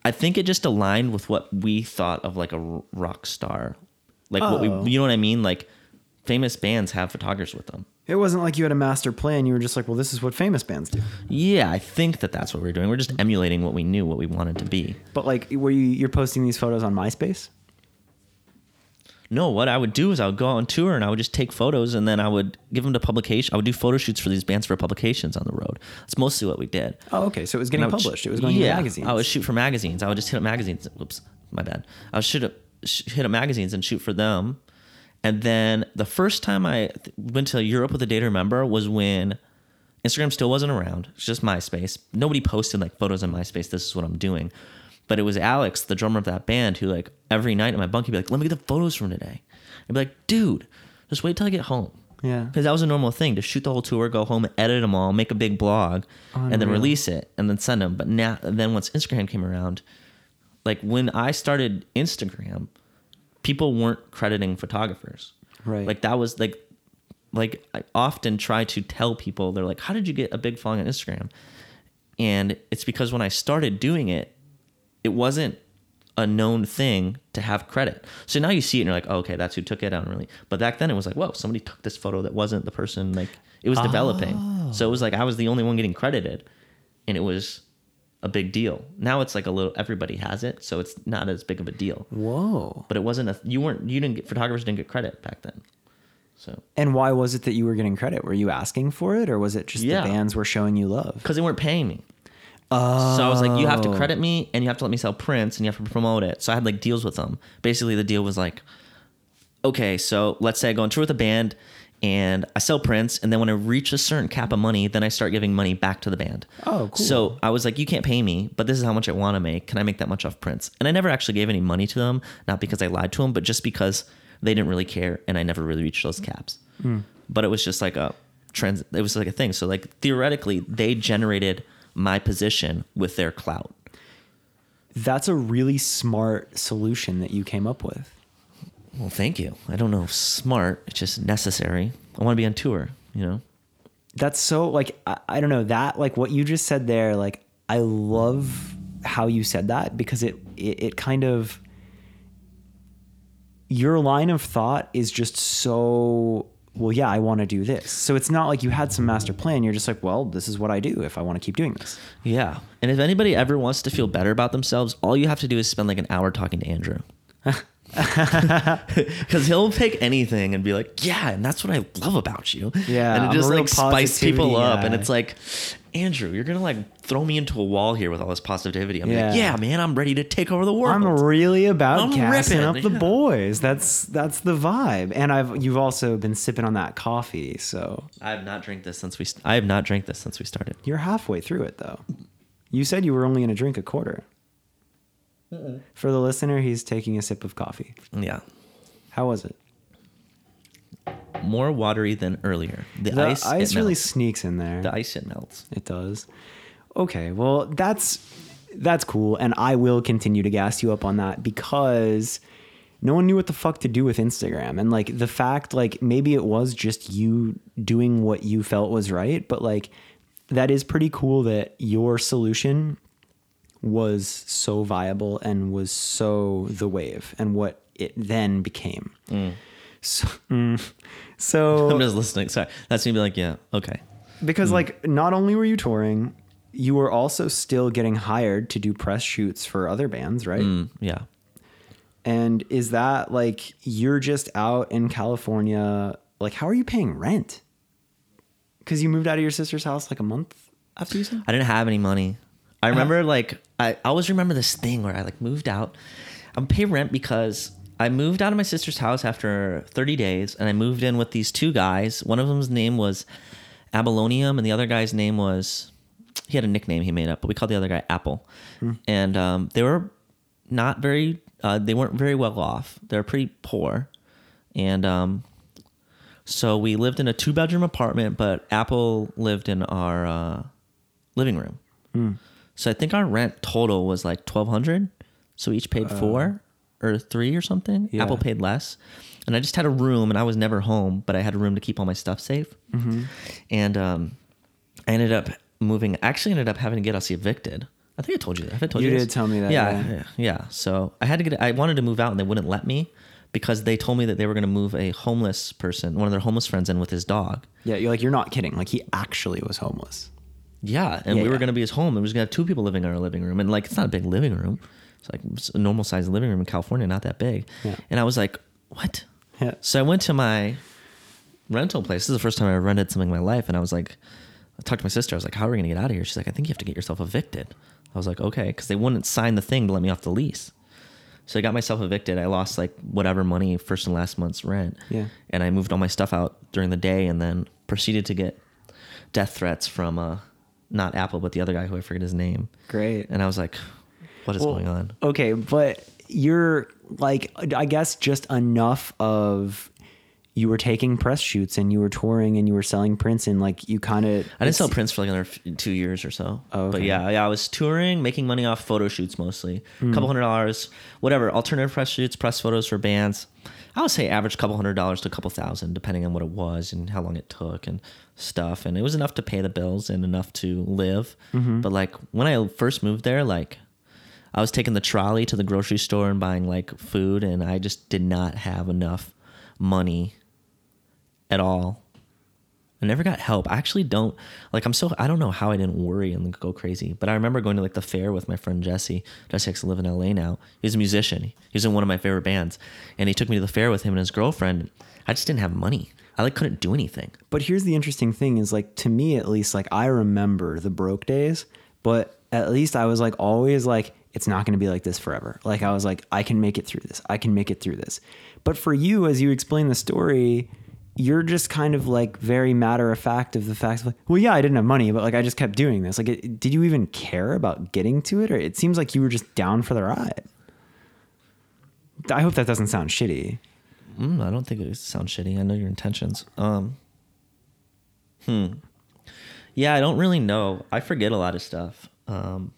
Speaker 2: I think it just aligned with what we thought of like a rock star, like what
Speaker 1: Oh.
Speaker 2: we, you know what I mean, like famous bands have photographers with them.
Speaker 1: It wasn't like you had a master plan. You were just like, well, this is what famous bands do.
Speaker 2: Yeah, I think that that's what we're doing. We're just emulating what we knew, what we wanted to be.
Speaker 1: But like, were you you're posting these photos on MySpace?
Speaker 2: No, what I would do is I would go on tour and I would just take photos and then I would give them to publication. I would do photo shoots for these bands for publications on the road. That's mostly what we did.
Speaker 1: Oh, okay. So it was getting
Speaker 2: would sh-
Speaker 1: published. It was going
Speaker 2: yeah,
Speaker 1: to magazines.
Speaker 2: I would shoot for magazines. I would just hit up magazines. Whoops, my bad. I would shoot up, sh- hit up magazines and shoot for them. And then the first time I went to Europe with a day to remember was when Instagram still wasn't around. It's just MySpace. Nobody posted like photos on MySpace. This is what I'm doing. But it was Alex, the drummer of that band, who like every night in my bunk he'd be like, "Let me get the photos from today." I'd be like, "Dude, just wait till I get home."
Speaker 1: Yeah.
Speaker 2: because that was a normal thing to shoot the whole tour, go home, edit them all, make a big blog, and then release it, and then send them. But now, then once Instagram came around, like when I started Instagram, people weren't crediting photographers.
Speaker 1: Right.
Speaker 2: Like that was like, like I often try to tell people they're like, "How did you get a big following on Instagram?" And it's because when I started doing it, it wasn't a known thing to have credit. So now you see it and you're like, oh, okay, that's who took it. I don't really. But back then it was like, whoa, somebody took this photo that wasn't the person. Like it was developing. So it was like I was the only one getting credited, and it was a big deal. Now it's like a little everybody has it, so it's not as big of a deal.
Speaker 1: Whoa.
Speaker 2: But it wasn't a you weren't you didn't get photographers didn't get credit back then. So
Speaker 1: And why was it that you were getting credit? Were you asking for it, or was it just
Speaker 2: Yeah.
Speaker 1: the bands were showing you love?
Speaker 2: because they weren't paying me. Oh. So I was like, you have to credit me and you have to let me sell prints and you have to promote it. So I had like deals with them. Basically, the deal was like, okay, so let's say I go on tour with a band and I sell prints, and then when I reach a certain cap of money, then I start giving money back to the band.
Speaker 1: Oh, cool.
Speaker 2: So I was like, you can't pay me, but this is how much I want to make. Can I make that much off prints? And I never actually gave any money to them, not because I lied to them, but just because they didn't really care, and I never really reached those caps. Hmm. But it was just like a trans. It was like a thing. So like theoretically, they generated my position with their clout.
Speaker 1: That's a really smart solution that you came up with.
Speaker 2: Well, thank you. I don't know smart. It's just necessary. I want to be on tour. You know.
Speaker 1: That's so like I, I don't know that like what you just said there. Like I love how you said that because it it, it kind of your line of thought is just so well yeah i want to do this so it's not like you had some master plan you're just like well this is what i do if i want to keep doing this
Speaker 2: Yeah. And if anybody ever wants to feel better about themselves, all you have to do is spend like an hour talking to Andrew. Because he'll pick anything and be like, yeah, and that's what I love about you.
Speaker 1: Yeah,
Speaker 2: And
Speaker 1: I'm
Speaker 2: it just like spice people up. And it's like, Andrew, you're to like throw me into a wall here with all this positivity. I'm
Speaker 1: Yeah.
Speaker 2: like, yeah, man, I'm ready to take over the world.
Speaker 1: i'm really about
Speaker 2: I'm
Speaker 1: gassing
Speaker 2: ripping,
Speaker 1: up the
Speaker 2: yeah.
Speaker 1: boys that's that's the vibe and i've you've also been sipping on that coffee so
Speaker 2: I have not drank this since we, I have not drank this since we started.
Speaker 1: You're halfway through it though. You said you were only to drink a quarter. For the listener, he's taking a sip of coffee.
Speaker 2: Yeah.
Speaker 1: How was it?
Speaker 2: More watery than earlier. The,
Speaker 1: The
Speaker 2: ice,
Speaker 1: ice, really sneaks in there.
Speaker 2: The ice, it melts.
Speaker 1: It does. Okay, well that's that's cool, and I will continue to gas you up on that because no one knew what the fuck to do with Instagram, and like the fact, like maybe it was just you doing what you felt was right, but like that is pretty cool that your solution was so viable and was so the wave and what it then became. So, mm. so
Speaker 2: I'm just listening. Sorry. That's me be like, yeah, okay.
Speaker 1: because
Speaker 2: Hmm.
Speaker 1: like not only were you touring, you were also still getting hired to do press shoots for other bands, right?
Speaker 2: Mm, yeah.
Speaker 1: And is that like you're just out in California? Like, how are you paying rent? Because you moved out of your sister's house like a month after you said.
Speaker 2: I didn't have any money. I remember like I I always remember this thing where I like moved out. I'm pay rent because I moved out of my sister's house after 30 days and I moved in with these two guys. One of them's name was Abalonium and the other guy's name was he had a nickname he made up, but we called the other guy Apple. And um, they were not very uh, they weren't very well off. They were pretty poor. And um, so we lived in a two bedroom apartment, but Apple lived in our uh, living room. So I think our rent total was like twelve hundred. So we each paid four or three or something.
Speaker 1: Yeah.
Speaker 2: Apple paid less, and I just had a room, and I was never home, but I had a room to keep all my stuff safe. And um, I ended up moving. I actually ended up having to get us evicted. I think I told you that. I told
Speaker 1: You
Speaker 2: you,
Speaker 1: did
Speaker 2: this?
Speaker 1: tell me that,
Speaker 2: Yeah,
Speaker 1: yeah.
Speaker 2: yeah, yeah. So I had to get. I wanted to move out, and they wouldn't let me because they told me that they were going to move a homeless person, one of their homeless friends, in with his dog.
Speaker 1: Yeah, you're like you're not kidding. Like he actually was homeless.
Speaker 2: Yeah, and
Speaker 1: Yeah,
Speaker 2: we were
Speaker 1: yeah.
Speaker 2: to be his home. And we was going to have two people living in our living room, and like it's not a big living room. It's like it's a normal sized living room in California, not that big.
Speaker 1: Yeah.
Speaker 2: And I was like, what?
Speaker 1: Yeah.
Speaker 2: So I went to my rental place. This is the first time I rented something in my life, and I was like, I talked to my sister. I was like, how are we going to get out of here? She's like, I think you have to get yourself evicted. I was like, okay, because they wouldn't sign the thing to let me off the lease. So I got myself evicted. I lost like whatever money first and last month's rent.
Speaker 1: Yeah.
Speaker 2: And I moved all my stuff out during the day, and then proceeded to get death threats from uh, not Apple, but the other guy who I forget his name.
Speaker 1: Great.
Speaker 2: And I was like, what is
Speaker 1: Well,
Speaker 2: going on?
Speaker 1: Okay, but you're like, I guess just enough of you were taking press shoots and you were touring and you were selling prints and like you kind of.
Speaker 2: I didn't sell prints for like another f- two years or so.
Speaker 1: Oh,
Speaker 2: But yeah, yeah, I was touring, making money off photo shoots mostly.
Speaker 1: Hmm.
Speaker 2: A couple hundred dollars, whatever. Alternative press shoots, press photos for bands. I would say average couple hundred dollars to a couple thousand, depending on what it was and how long it took and stuff. And it was enough to pay the bills and enough to live.
Speaker 1: Mm-hmm.
Speaker 2: But like when I first moved there, like I was taking the trolley to the grocery store and buying like food, and I just did not have enough money at all I never got help. I actually don't like. I'm so I don't know how I didn't worry and go crazy. But I remember going to like the fair with my friend Jesse. Jesse actually live in LA now. He's a musician. He's in one of my favorite bands, and he took me to the fair with him and his girlfriend. I just didn't have money. I like couldn't do anything.
Speaker 1: But here's the interesting thing is like to me at least like I remember the broke days, but at least I was like always like it's not going to be like this forever. Like I was like I can make it through this. I can make it through this. But for you as you explain the story, you're just kind of like very matter of fact of the fact of like, well, yeah, I didn't have money, but like I just kept doing this. Like, it, did you even care about getting to it, or it seems like you were just down for the ride? I hope that doesn't sound shitty.
Speaker 2: Mm, I don't think it sounds shitty. I know your intentions. Um. Hmm. Yeah, I don't really know. I forget a lot of stuff. Um.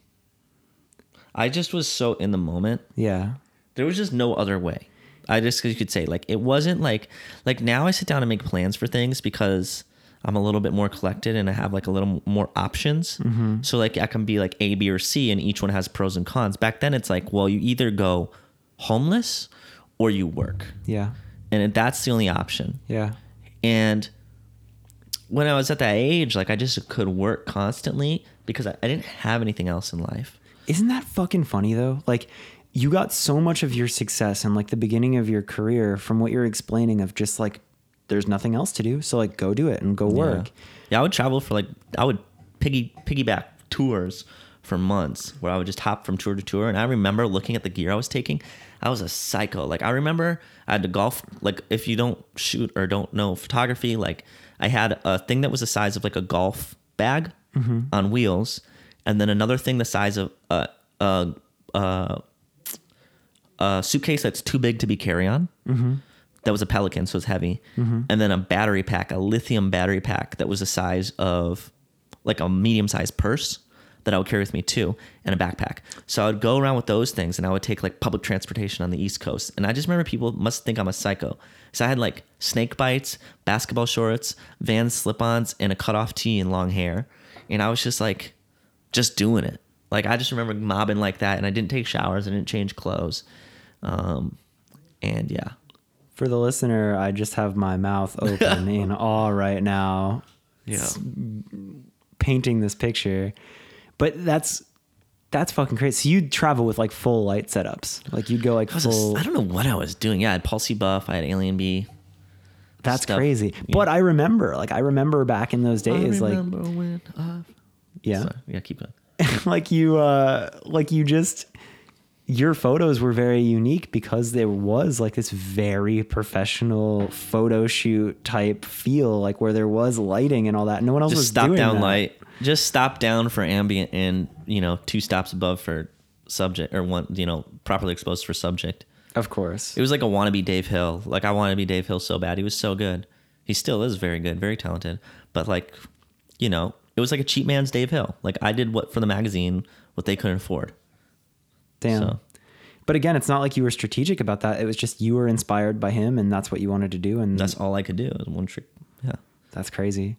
Speaker 2: I just was so in the moment.
Speaker 1: Yeah,
Speaker 2: There was just no other way. I just you could say like it wasn't like like now I sit down and make plans for things because I'm a little bit more collected and I have like a little more options. So like I can be like A, B, or C, and each one has pros and cons. Back then it's like well you either go homeless or you work,
Speaker 1: yeah,
Speaker 2: and that's the only option.
Speaker 1: yeah,
Speaker 2: And when I was at that age, like I just could work constantly because I, I didn't have anything else in life.
Speaker 1: Isn't that fucking funny though? Like you got so much of your success and like the beginning of your career from what you're explaining of just like there's nothing else to do, so like go do it and go work.
Speaker 2: Yeah. yeah, I would travel for like I would piggy piggyback tours for months where I would just hop from tour to tour. And I remember looking at the gear I was taking, I was a psycho. Like I remember I had to golf like if you don't shoot or don't know photography, like I had a thing that was the size of like a golf bag mm-hmm. on wheels, and then another thing the size of a a, a, a suitcase that's too big to be carry on mm-hmm. that was a Pelican, so it's heavy, mm-hmm. and then a battery pack, a lithium battery pack that was the size of like a medium sized purse that I would carry with me too, and a backpack. So I would go around with those things, and I would take like public transportation on the East Coast. And I just remember people must think I'm a psycho. So I had like snake bites, basketball shorts, Vans slip-ons, and a cutoff tee and long hair, and I was just like, just doing it. Like I just remember mobbing like that, and I didn't take showers, I didn't change clothes, um, and yeah.
Speaker 1: For the listener, I just have my mouth open in awe right now,
Speaker 2: Yeah.
Speaker 1: painting this picture. But that's that's fucking crazy. So you'd travel with like full light setups. Like you'd go like
Speaker 2: I
Speaker 1: full
Speaker 2: I don't know what I was doing. Yeah, I had Paul C. Buff, I had AlienBee.
Speaker 1: That's
Speaker 2: stuff.
Speaker 1: crazy.
Speaker 2: Yeah.
Speaker 1: But I remember, like I remember back in those days, like yeah,
Speaker 2: Sorry. Yeah, keep going.
Speaker 1: like you, uh, like you just your photos were very unique because there was like this very professional photo shoot type feel, like where there was lighting and all that. No one else
Speaker 2: Just
Speaker 1: was
Speaker 2: stop down
Speaker 1: that.
Speaker 2: light. Just stop down for ambient and, you know, two stops above for subject or one, you know, properly exposed for subject.
Speaker 1: Of course.
Speaker 2: It was like a wannabe Dave Hill. Like I wanted to be Dave Hill so bad. He was so good. He still is very good, very talented. But like, you know, it was like a cheap man's Dave Hill. Like I did what for the magazine what they couldn't afford.
Speaker 1: Damn.
Speaker 2: So-
Speaker 1: But again, it's not like you were strategic about that. It was just you were inspired by him, and that's what you wanted to do. And
Speaker 2: That's all I could do. One trick. Yeah.
Speaker 1: That's crazy.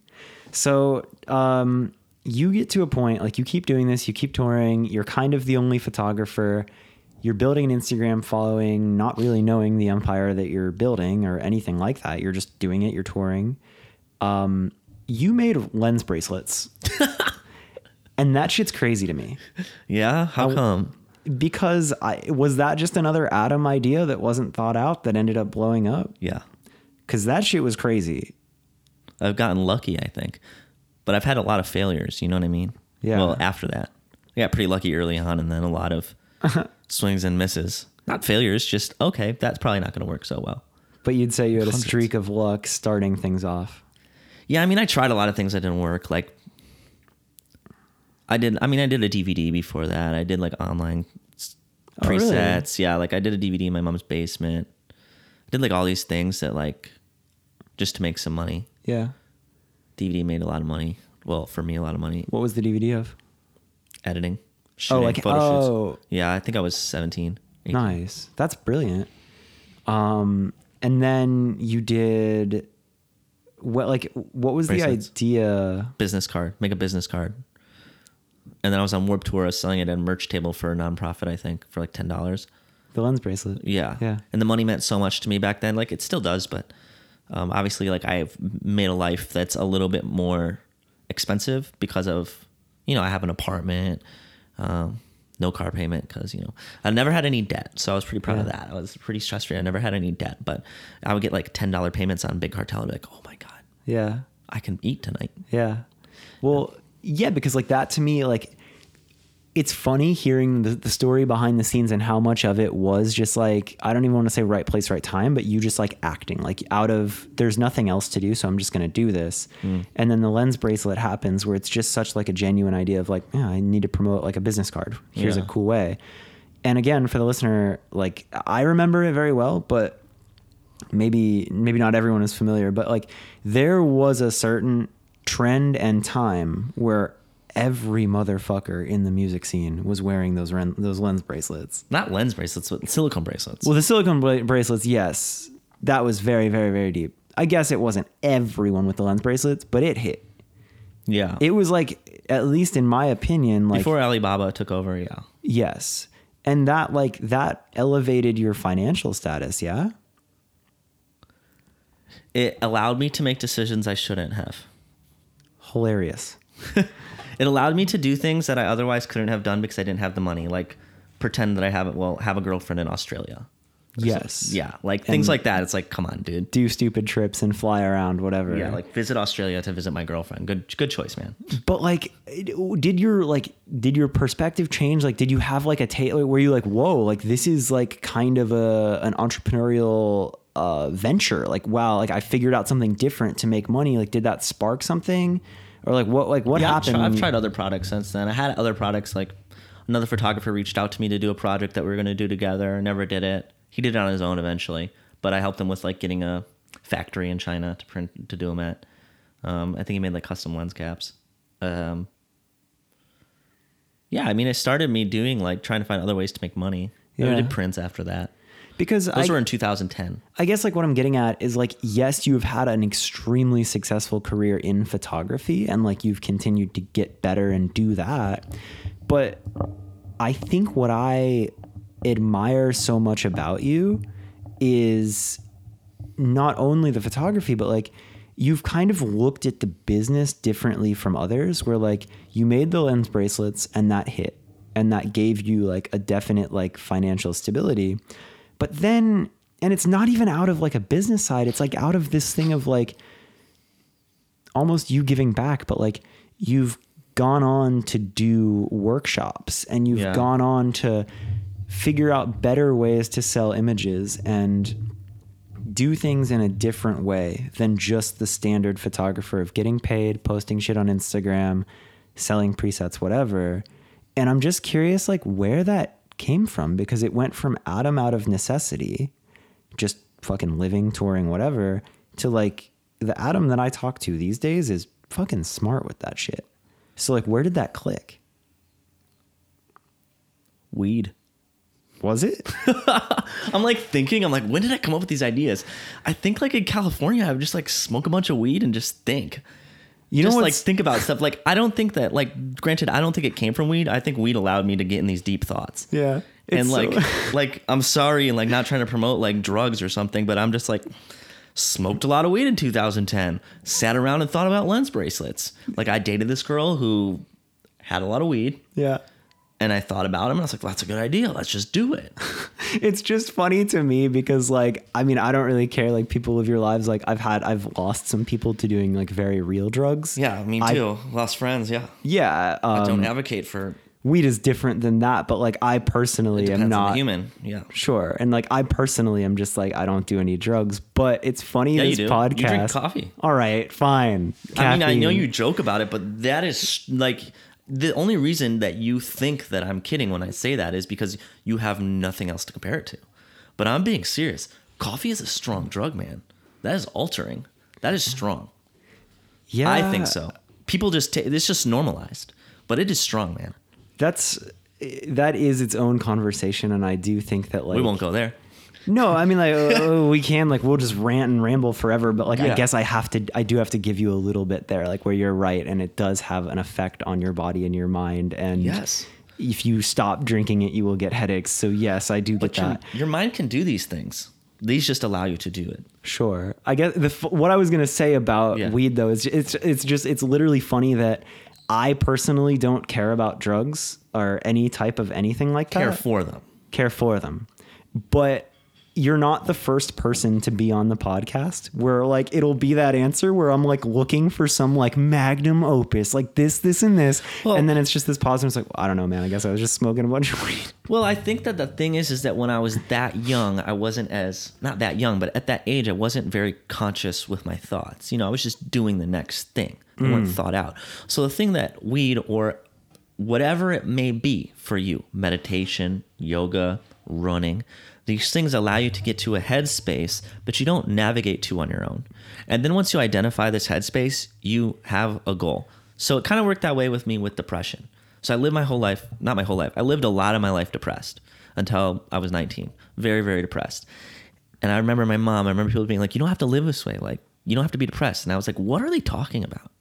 Speaker 1: So, um, you get to a point like you keep doing this, you keep touring, you're kind of the only photographer. You're building an Instagram following, not really knowing the empire that you're building or anything like that. You're just doing it, you're touring. Um, you made lens bracelets. and that shit's crazy to me
Speaker 2: Yeah. How
Speaker 1: I-
Speaker 2: come?
Speaker 1: because I was that just another Adam idea that wasn't thought out that ended up blowing up?
Speaker 2: Yeah.
Speaker 1: Cuz that shit was crazy.
Speaker 2: I've gotten lucky, I think. But I've had a lot of failures, you know what I mean?
Speaker 1: Yeah.
Speaker 2: Well, after that. I got pretty lucky early on and then a lot of uh-huh. swings and misses. Not failures, just okay, that's probably not going to work so well.
Speaker 1: But you'd say you had a streak of luck starting things off.
Speaker 2: Yeah, I mean, I tried a lot of things that didn't work. Like, I did. I mean, I did a DVD before that. I did like online
Speaker 1: Oh, really?
Speaker 2: presets. Yeah, like I did a DVD in my mom's basement. I did like all these things that like just to make some money.
Speaker 1: Yeah.
Speaker 2: DVD made a lot of money. Well, for me, a lot of money.
Speaker 1: What was the DVD of?
Speaker 2: Editing, shooting,
Speaker 1: like-
Speaker 2: photo
Speaker 1: oh.
Speaker 2: shoots. Yeah, I think I was 17. 18.
Speaker 1: Nice. That's brilliant. Um, and then you did what? Like, what was
Speaker 2: Bracelets.
Speaker 1: the idea?
Speaker 2: Business card. Make a business card. And then I was on Warped Tour. I was selling it at a merch table for a nonprofit. I think for like ten dollars.
Speaker 1: The lens bracelet.
Speaker 2: Yeah.
Speaker 1: Yeah.
Speaker 2: And the money meant so much to me back then. Like it still does, but Um, obviously, like I've made a life that's a little bit more expensive because of, you know, I have an apartment, um, no car payment because you know I never had any debt, so I was pretty proud of that. I was pretty stress free. I never had any debt, but I would get like ten dollar payments on Big Cartel. I'd be like, oh my god,
Speaker 1: Yeah.
Speaker 2: I can eat tonight.
Speaker 1: Yeah. Well, yeah, because like that to me, like it's funny hearing the, the story behind the scenes and how much of it was just like I don't even want to say right place, right time, but you just like acting like out of there's nothing else to do, so I'm just gonna do this. Mm. And then the lens bracelet happens where it's just such like a genuine idea of like, yeah, I need to promote like a business card. Here's a cool way. And again, for the listener, like I remember it very well, but maybe maybe not everyone is familiar, but like there was a certain trend and time where every motherfucker in the music scene was wearing those ren- those lens bracelets.
Speaker 2: Not lens bracelets, but silicone bracelets.
Speaker 1: Well, the silicone bra- bracelets, yes, that was very very very deep. I guess it wasn't everyone with the lens bracelets, but it hit.
Speaker 2: yeah.
Speaker 1: It was like at least in my opinion like
Speaker 2: Before Alibaba took over, yeah.
Speaker 1: yes. And that like that elevated your financial status, yeah?
Speaker 2: It allowed me to make decisions I shouldn't have.
Speaker 1: Hilarious.
Speaker 2: It allowed me to do things that I otherwise couldn't have done because I didn't have the money, like pretend that I have well have a girlfriend in Australia.
Speaker 1: Yes.
Speaker 2: Yeah, like things like that. It's like, come on, dude.
Speaker 1: do stupid trips and fly around, whatever.
Speaker 2: Yeah, like visit Australia to visit my girlfriend. Good, good choice, man.
Speaker 1: but like, did your like, did your perspective change? Like, did you have like a take? Like, were you like, whoa, like this is like kind of a an entrepreneurial uh, venture? Like, wow, like I figured out something different to make money. Like, did that spark something, or like what? Like, what
Speaker 2: yeah, I've,
Speaker 1: happened?
Speaker 2: I've tried other products since then. I had other products like another photographer reached out to me to do a project that we were going to do together. Never did it. He did it on his own eventually, but I helped him with like getting a factory in China to print to do them at. Um, I think he made like custom lens caps. Um, yeah, I mean, it started me doing like trying to find other ways to make money. I did prints after that.
Speaker 1: Because
Speaker 2: Those
Speaker 1: I,
Speaker 2: were in 2010.
Speaker 1: I guess like what I'm getting at is like yes, you have had an extremely successful career in photography and like you've continued to get better and do that. But I think what I admire so much about you is not only the photography but like you've kind of looked at the business differently from others where like you made the lens bracelets and that hit and that gave you like a definite like financial stability but then and it's not even out of like a business side it's like out of this thing of like almost you giving back but like you've gone on to do workshops and you've
Speaker 2: Yeah.
Speaker 1: gone on to figure out better ways to sell images and do things in a different way than just the standard photographer of getting paid, posting shit on Instagram, selling presets, whatever. And I'm just curious, like, where that came from because it went from Adam out of necessity, just fucking living, touring, whatever, to like the Adam that I talk to these days is fucking smart with that shit. So, like, where did that click?
Speaker 2: Weed.
Speaker 1: Was it?
Speaker 2: I'm like thinking, I'm like, when did I come up with these ideas? I think like in California, I would just like smoke a bunch of weed and just think.
Speaker 1: You know
Speaker 2: just like think about stuff. Like I don't think that like granted, I don't think it came from weed. I think weed allowed me to get in these deep thoughts.
Speaker 1: Yeah.
Speaker 2: and like
Speaker 1: so-
Speaker 2: like I'm sorry and like not trying to promote like drugs or something, but I'm just like smoked a lot of weed in 2010. Sat around and thought about lens bracelets. Like I dated this girl who had a lot of weed.
Speaker 1: yeah.
Speaker 2: And I thought about him and I was like, well, that's a good idea. Let's just do it.
Speaker 1: it's just funny to me because like I mean I don't really care like people live your lives like I've had I've lost some people to doing like very real drugs.
Speaker 2: Yeah, me
Speaker 1: I-
Speaker 2: too. Lost friends. Yeah.
Speaker 1: Yeah,
Speaker 2: I don't
Speaker 1: um,
Speaker 2: advocate for
Speaker 1: weed is different than that, but like I personally am not
Speaker 2: human. Yeah.
Speaker 1: sure, and like I personally am just like I don't do any drugs. But it's funny
Speaker 2: Yeah, you
Speaker 1: this
Speaker 2: do. You
Speaker 1: podcast.
Speaker 2: drink coffee.
Speaker 1: All right, fine.
Speaker 2: I mean, I know you joke about it, but that is like the only reason that you think that I'm kidding when I say that is because you have nothing else to compare it to. But I'm being serious. Coffee is a strong drug, man. That is altering. That is strong.
Speaker 1: Yeah,
Speaker 2: I think so. People just take it's just normalized, but it is strong, man.
Speaker 1: That's eh, that is its own conversation, and I do think that like
Speaker 2: we won't go there.
Speaker 1: No, I mean like uh, we can like we'll just rant and ramble forever, but like I guess I have to I do have to give you a little bit there, like where you're right, and it does have an effect on your body and your mind, and
Speaker 2: Yes.
Speaker 1: if you stop drinking it, you will get headaches. So yes, I do get
Speaker 2: But your,
Speaker 1: that.
Speaker 2: your mind can do these things. these just allow you to do it.
Speaker 1: Sure. I guess the what I was gonna say about
Speaker 2: Yeah.
Speaker 1: weed though is it's it's just it's literally funny that I personally don't care about drugs or any type of anything like that.
Speaker 2: Care for them.
Speaker 1: care for them. But you're not the first person to be on the podcast where like it'll be that answer where I'm like looking for some like magnum opus, like this, this, and this.
Speaker 2: Well-
Speaker 1: and then it's just this pause and it's like, well, I don't know, man. I guess I was just smoking a bunch of weed.
Speaker 2: Well, I think that the thing is, is that when I was that young, I wasn't as not that young, but at that age, I wasn't very conscious with my thoughts. You know, I was just doing the next thing. They weren't mm. thought out. So the thing that weed or whatever it may be for you, meditation, yoga, running, these things allow you to get to a headspace, but you don't navigate to on your own. And then once you identify this headspace, you have a goal. So it kind of worked that way with me with depression. So I lived my whole life, not my whole life, I lived a lot of my life depressed until I was 19. Very, very depressed. And I remember my mom, I remember people being like, you don't have to live this way. Like, you don't have to be depressed. And I was like, what are they talking about?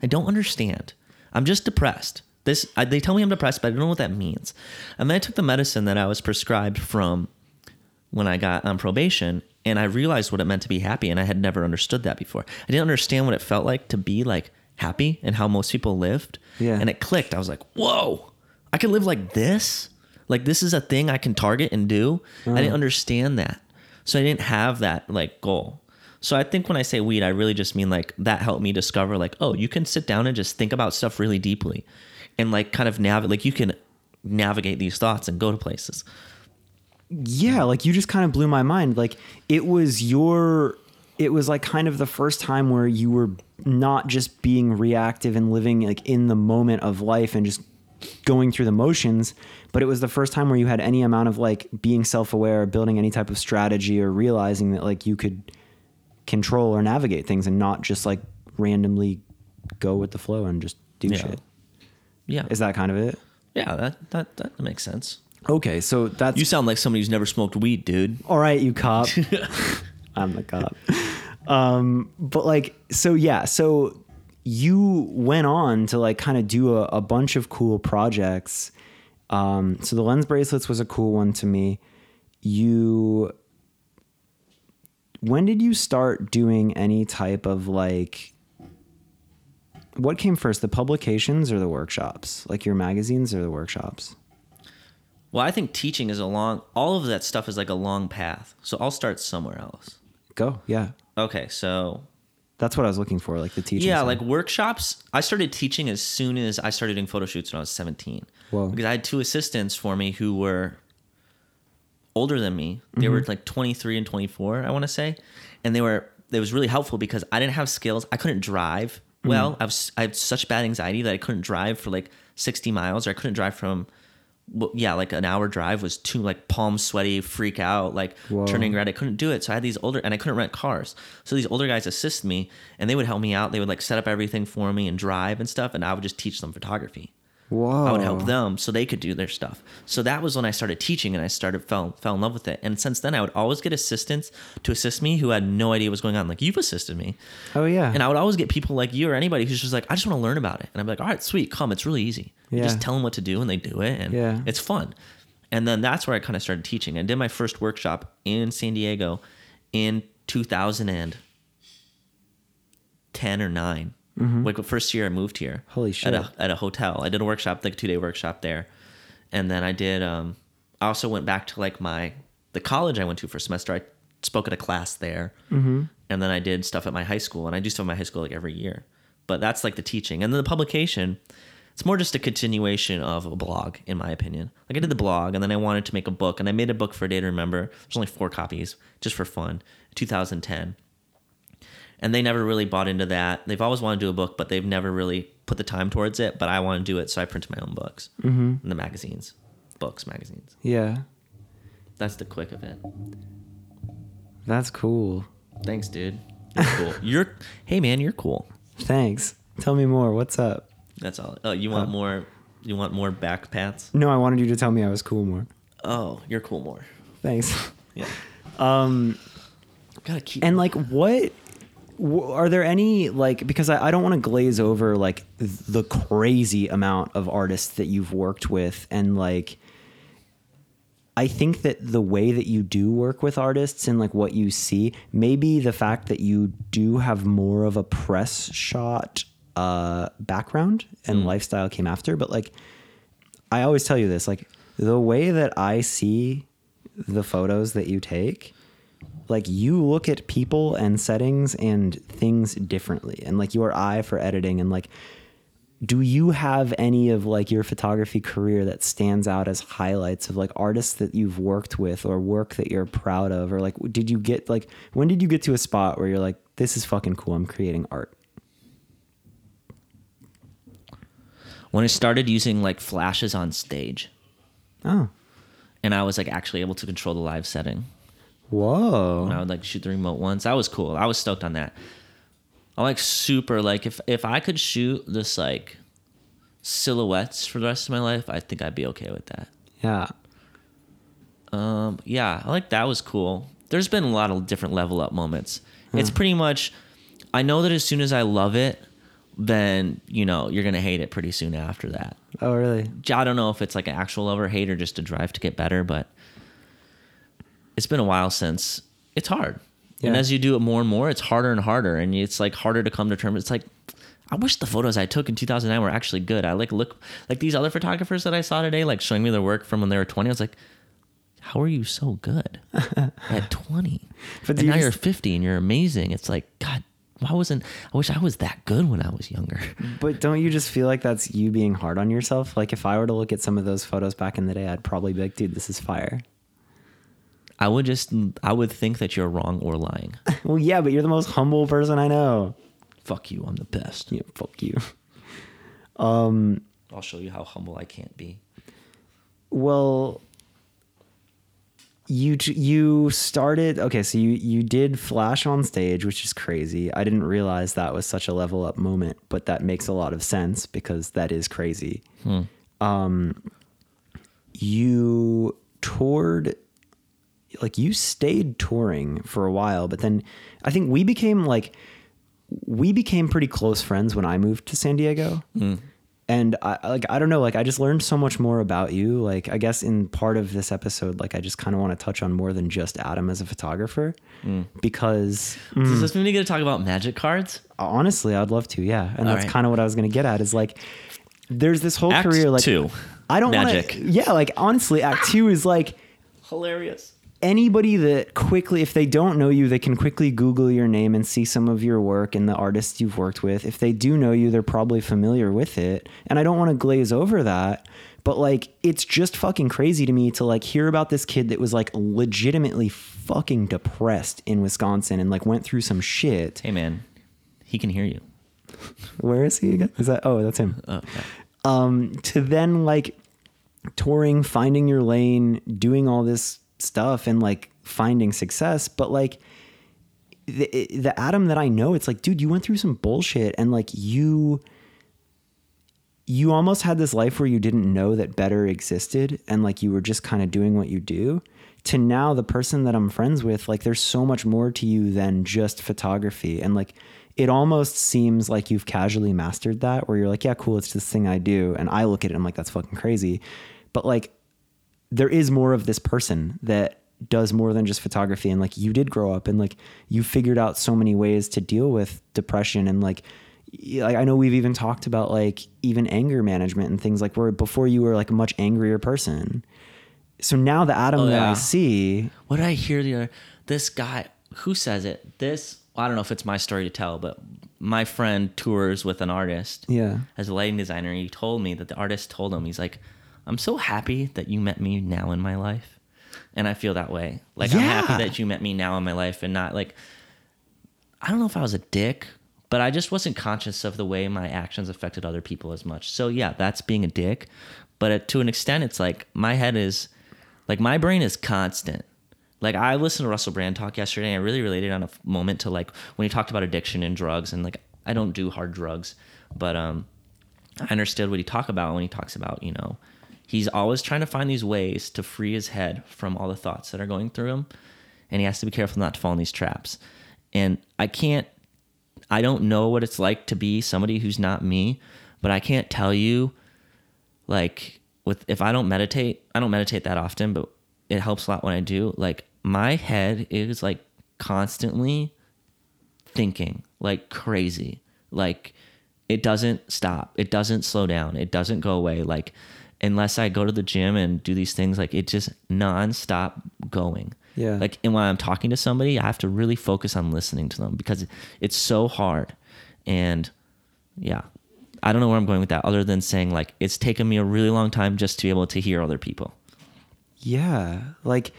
Speaker 2: I don't understand. I'm just depressed. This I, they tell me I'm depressed, but I don't know what that means. And then I took the medicine that I was prescribed from when I got on probation, and I realized what it meant to be happy, and I had never understood that before. I didn't understand what it felt like to be like happy and how most people lived.
Speaker 1: Yeah.
Speaker 2: And it clicked. I was like, whoa, I can live like this. Like this is a thing I can target and do. I didn't uh-huh. understand that, so I didn't have that like goal. So I think when I say weed, I really just mean like that helped me discover like, oh, you can sit down and just think about stuff really deeply, and like kind of navigate. Like you can navigate these thoughts and go to places.
Speaker 1: Yeah, like you just kind of blew my mind. Like it was your it was like kind of the first time where you were not just being reactive and living like in the moment of life and just going through the motions, but it was the first time where you had any amount of like being self-aware, or building any type of strategy or realizing that like you could control or navigate things and not just like randomly go with the flow and just do
Speaker 2: Yeah.
Speaker 1: shit.
Speaker 2: Yeah,
Speaker 1: Is that kind of it?
Speaker 2: yeah, that that that makes sense.
Speaker 1: Okay, so that's
Speaker 2: You sound like somebody who's never smoked weed, dude.
Speaker 1: all right, you cop. I'm the cop. Um, but like, so yeah, so you went on to like kind of do a, a bunch of cool projects. Um, so the lens bracelets was a cool one to me. You, when did you start doing any type of like, what came first, the publications or the workshops? Like your magazines or the workshops?
Speaker 2: Well, I think teaching is a long. All of that stuff is like a long path. So I'll start somewhere else.
Speaker 1: Go, yeah.
Speaker 2: Okay, so
Speaker 1: That's what I was looking for, like the teaching.
Speaker 2: yeah,
Speaker 1: side.
Speaker 2: like workshops. I started teaching as soon as I started doing photo shoots when I was 17.
Speaker 1: Whoa.
Speaker 2: Because I had two assistants for me who were older than me. They were mm-hmm. like 23 and 24, I want to say. And they were it was really helpful because I didn't have skills. I couldn't drive well. Mm. I was I had such bad anxiety that I couldn't drive for like 60 miles or I couldn't drive from well, yeah, like an hour drive was too like palm sweaty, freak out, like
Speaker 1: Whoa.
Speaker 2: turning red. I couldn't do it. So I had these older and I couldn't rent cars. So these older guys assist me and they would help me out. They would like set up everything for me and drive and stuff. And I would just teach them photography.
Speaker 1: Whoa.
Speaker 2: I would help them so they could do their stuff. So that was when I started teaching and I started fell fell in love with it. And since then I would always get assistants to assist me who had no idea what was going on. Like you've assisted me.
Speaker 1: Oh yeah.
Speaker 2: And I would always get people like you or anybody who's just like, I just want to learn about it. And I'm like, all right, sweet, come. It's really easy. You
Speaker 1: Yeah.
Speaker 2: just tell them what to do and they do it. And
Speaker 1: Yeah.
Speaker 2: it's fun. And then that's where I kind of started teaching. I did my first workshop in San Diego in 2010 or 9. Like the first year I moved here.
Speaker 1: Mm-hmm. Holy shit.
Speaker 2: At a, at a hotel. I did a workshop, like a two day workshop there. And then I did, um, I also went back to like my, the college I went to for a semester. I spoke at a class there. Mm-hmm. And then I did stuff at my high school. And I do stuff at my high school like every year. But that's like the teaching. And then the publication, it's more just a continuation of a blog, in my opinion. Like I did the blog and then I wanted to make a book. And I made a book for a day to remember. There's only four copies just for fun, 2010 and they never really bought into that. They've always wanted to do a book, but they've never really put the time towards it. But I want to do it, so I printed my own books mm-hmm. in the magazines, books, magazines.
Speaker 1: yeah.
Speaker 2: That's the quick of it.
Speaker 1: That's cool.
Speaker 2: Thanks, dude. You're cool. you're hey man, you're cool.
Speaker 1: Thanks. Tell me more. What's up?
Speaker 2: That's all. Oh, you want more? You want more back pats?
Speaker 1: No, I wanted you to tell me I was cool more.
Speaker 2: Oh, you're cool more.
Speaker 1: Thanks.
Speaker 2: Yeah.
Speaker 1: Um,
Speaker 2: Gotta keep.
Speaker 1: and like, what are there any like? Because I, I don't want to glaze over like the crazy amount of artists that you've worked with, and like, I think that the way that you do work with artists and like what you see, maybe the fact that you do have more of a press shot uh, background and lifestyle came after, but like I always tell you this, like the way that I see the photos that you take, like you look at people and settings and things differently and like your eye for editing and like do you have any of like your photography career that stands out as highlights of like artists that you've worked with or work that you're proud of? Or like did you get like when did you get to a spot where you're like this is fucking cool i'm creating art
Speaker 2: When I started using like flashes on stage,
Speaker 1: oh.
Speaker 2: And I was like actually able to control the live setting.
Speaker 1: Whoa
Speaker 2: And I would like shoot the remote ones. That was cool. I was stoked on that. I like super like if if I could shoot this like silhouettes for the rest of my life, I think I'd be okay with that.
Speaker 1: yeah
Speaker 2: Um, yeah, I like that was cool. There's been a lot of different level up moments. It's pretty much I know that as soon as I love it, then you know you're gonna hate it pretty soon after that.
Speaker 1: oh really
Speaker 2: I don't know if it's like an actual love or hate or just a drive to get better, but it's been a while since it's hard. And as you do it more and more, it's harder and harder, and it's like harder to come to terms. It's like I wish the photos I took in 2009 were actually good. I like look like these other photographers that I saw today, like showing me their work from when they were 20. I was like, how are you so good at 20?
Speaker 1: But
Speaker 2: and now you're 50 and you're amazing. It's like God. Why wasn't I wish I was that good when I was younger?
Speaker 1: But don't you just feel like that's you being hard on yourself? Like if I were to look at some of those photos back in the day, I'd probably be like, dude, this is fire.
Speaker 2: I would just I would think that you're wrong or lying.
Speaker 1: Well, yeah, but you're the most humble person I know.
Speaker 2: Fuck you, I'm the best.
Speaker 1: Yeah, fuck you.
Speaker 2: Um I'll show you how humble I can't be.
Speaker 1: Well, you you started okay, so you you did flash on stage, which is crazy. I didn't realize that was such a level up moment, but that makes a lot of sense because that is crazy. Um, you toured like you stayed touring for a while, but then I think we became like we became pretty close friends when I moved to San Diego. Mm. And I like I don't know, like I just learned so much more about you. Like I guess in part of this episode, like I just kind of want to touch on more than just Adam as a photographer mm. because
Speaker 2: Does mm. this mean we get to talk about magic cards?
Speaker 1: honestly, I'd love to, yeah. And
Speaker 2: All
Speaker 1: that's
Speaker 2: right.
Speaker 1: kind of what I was going to get at is like there's this whole
Speaker 2: Act
Speaker 1: career like
Speaker 2: two,
Speaker 1: I don't wanna-
Speaker 2: magic.
Speaker 1: yeah, like honestly, act 2 is like
Speaker 2: Hilarious.
Speaker 1: Anybody that quickly if they don't know you they can quickly google your name and see some of your work and the artists you've worked with. If they do know you they're probably familiar with it. And i don't want to glaze over that but like it's just fucking crazy to me to like hear about this kid that was like legitimately fucking depressed in wisconsin and like went through some shit.
Speaker 2: Hey man, he can hear you.
Speaker 1: where is he again? Is that oh that's him.
Speaker 2: Oh, yeah.
Speaker 1: um, to then like touring, finding your lane, doing all this stuff and like finding success. But like the, eh, the Adam that I know, it's like, dude, you went through some bullshit and like you, you almost had this life where you didn't know that better existed and like you were just kind of doing what you do to now the person that I'm friends with like there's so much more to you than just photography and like it almost seems like you've casually mastered that where you're like yeah cool it's this thing I do and I look at it I'm like that's fucking crazy but like there is more of this person that does more than just photography and like you did grow up and like you figured out so many ways to deal with depression and like like I know we've even talked about like even anger management and things like where before you were like a much angrier person. So now the Adam
Speaker 2: Oh,
Speaker 1: that I see,
Speaker 2: What did I hear the other? This guy who says it? This I don't know if it's my story to tell, but my friend tours with an artist.
Speaker 1: yeah.
Speaker 2: As a lighting designer, he told me that the artist told him he's like, "I'm so happy that you met me now in my life," and I feel that way. Like I'm happy that you met me now in my life, and not like I don't know if I was a dick, but I just wasn't conscious of the way my actions affected other people as much. So yeah, that's being a dick. But it, to an extent, it's like my head is like my brain is constant. Like I listened to Russell Brand talk yesterday. And I really related on a f- moment to like when he talked about addiction and drugs, and like I don't do hard drugs, but um, I understood what he talked about when he talks about you know he's always trying to find these ways to free his head from all the thoughts that are going through him, and he has to be careful not to fall in these traps. And I can't I don't know what it's like to be somebody who's not me, but I can't tell you like with if I don't meditate, I don't meditate that often, but it helps a lot when I do. Like my head is like constantly thinking like crazy. Like it doesn't stop. It doesn't slow down. It doesn't go away. Like unless I go to the gym and do these things, like it just nonstop going.
Speaker 1: Yeah.
Speaker 2: Like and when I'm talking to somebody, I have to really focus on listening to them because it's so hard. And yeah. I don't know where I'm going with that other than saying like it's taken me a really long time just to be able to hear other people.
Speaker 1: Yeah. Like,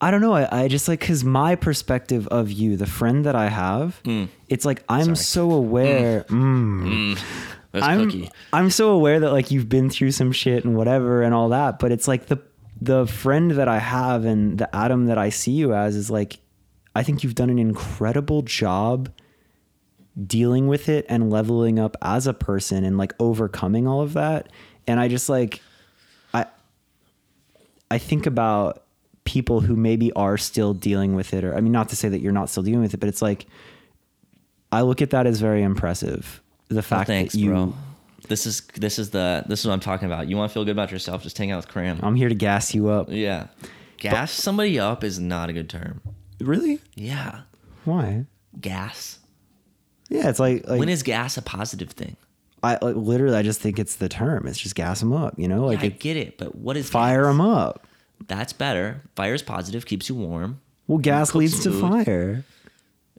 Speaker 1: I don't know. I, I just like, cause my perspective of you, the friend that I have, hmm. it's like, I'm
Speaker 2: Sorry.
Speaker 1: so aware. Hmm. Mm. Hmm.
Speaker 2: That's
Speaker 1: I'm. I'm so aware that like you've been through some shit and whatever and all that, but it's like the, the friend that I have and the Adam that I see you as is like, I think you've done an incredible job dealing with it and leveling up as a person and like overcoming all of that. And I just like, I, I think about people who maybe are still dealing with it, or I mean, not to say that you're not still dealing with it, but it's like I look at that as very impressive. The
Speaker 2: Well,
Speaker 1: fact
Speaker 2: thanks,
Speaker 1: that you,
Speaker 2: bro. This is this is the this is what I'm talking about. You want to feel good about yourself? Just hang out with Cram.
Speaker 1: I'm here to gas you up.
Speaker 2: yeah, gas somebody up is not a good term.
Speaker 1: Really?
Speaker 2: Yeah,
Speaker 1: Why?
Speaker 2: gas.
Speaker 1: Yeah, it's like like
Speaker 2: when is gas a positive thing?
Speaker 1: I like, literally I just think it's the term. It's just gas them up. You know, like
Speaker 2: I
Speaker 1: it,
Speaker 2: get it, but what is
Speaker 1: fire
Speaker 2: gas?
Speaker 1: them up.
Speaker 2: That's better. Fire is positive, keeps you warm.
Speaker 1: Well, gas leads to
Speaker 2: food.
Speaker 1: fire.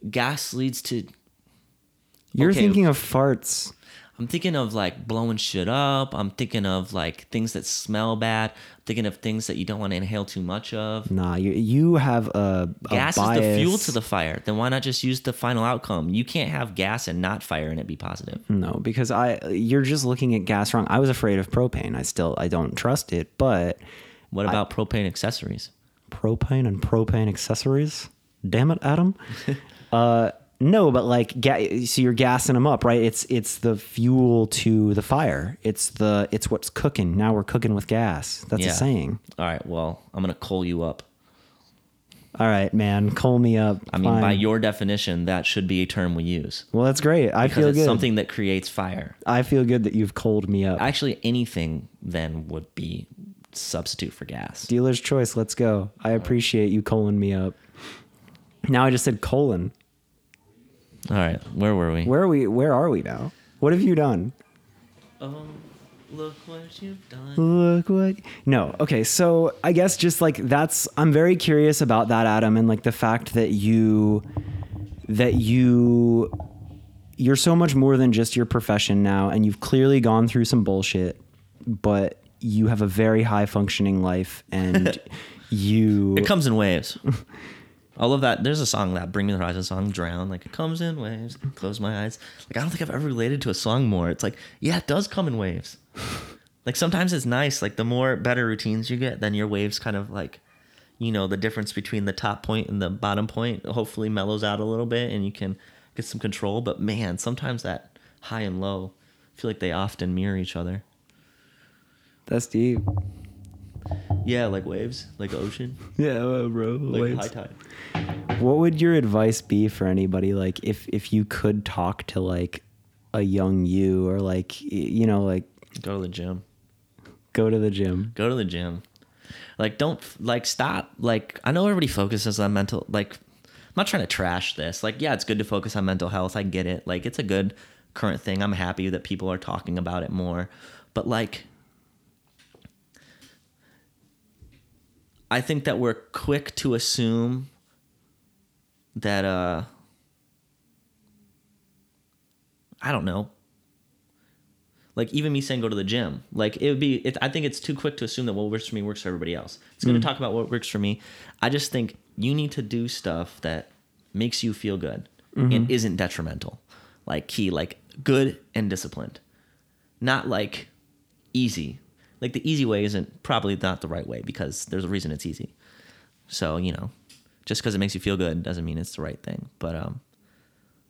Speaker 2: Gas leads to.
Speaker 1: You're
Speaker 2: Okay.
Speaker 1: thinking of farts.
Speaker 2: I'm thinking of like blowing shit up. I'm thinking of like things that smell bad. I'm thinking of things that you don't want to inhale too much of.
Speaker 1: Nah, you you have a, a
Speaker 2: Gas is the fuel to the fire. Then why not just use the final outcome? You can't have gas and not fire and it be positive.
Speaker 1: No, because I you're just looking at gas wrong. I was afraid of propane. I still I don't trust it, but
Speaker 2: What about propane accessories?
Speaker 1: propane and propane accessories. Damn it, Adam. uh no, but like ga- so you're gassing them up, right? It's it's the fuel to the fire. It's the it's what's cooking. Now we're cooking with gas. That's
Speaker 2: Yeah.
Speaker 1: a saying.
Speaker 2: All right, well, I'm gonna coal you up.
Speaker 1: All right, man, coal me up.
Speaker 2: I mean, by
Speaker 1: Fine.
Speaker 2: your definition, that should be a term we use
Speaker 1: well, that's great. I
Speaker 2: because
Speaker 1: feel
Speaker 2: it's
Speaker 1: good.
Speaker 2: something that creates fire.
Speaker 1: I feel good that you've coaled me up.
Speaker 2: Actually, anything then would be substitute for gas.
Speaker 1: Dealer's choice. Let's go. I appreciate you coaling me up. Now I just said colon.
Speaker 2: All right, where were we?
Speaker 1: Where are we? Where are we now? What have you done?
Speaker 2: Oh, look what you've done.
Speaker 1: Look what. No. Okay. So I guess just like that's. I'm very curious about that, Adam, and like the fact that you, that you, you're so much more than just your profession now, and you've clearly gone through some bullshit, but you have a very high functioning life, and you.
Speaker 2: It comes in waves. I love that. There's a song that Bring Me the Horizon song, Drown. Like it comes in waves. Close my eyes. Like I don't think I've ever related to a song more. It's like, yeah, it does come in waves. like sometimes it's nice. Like the more better routines you get, then your waves kind of like, you know, the difference between the top point and the bottom point hopefully mellows out a little bit and you can get some control. But man, sometimes that high and low I feel like they often mirror each other.
Speaker 1: That's deep.
Speaker 2: Yeah, like waves, like ocean,
Speaker 1: Yeah, uh, bro.
Speaker 2: like high tide.
Speaker 1: What would your advice be for anybody like if if you could talk to like a young you or like you know like
Speaker 2: Go to the gym.
Speaker 1: go to the gym?
Speaker 2: go to the gym like don't like stop like i know everybody focuses on mental like i'm not trying to trash this like yeah it's good to focus on mental health i get it like it's a good current thing i'm happy that people are talking about it more but like i think that we're quick to assume that uh i don't know. Like even me saying go to the gym like it would be it, i think it's too quick to assume that what works for me works for everybody else. It's going to talk about what works for me. I just think you need to do stuff that makes you feel good and isn't detrimental. Like key like good and disciplined. Not like easy like the easy way isn't probably not the right way because there's a reason it's easy so you know just because it makes you feel good doesn't mean it's the right thing but um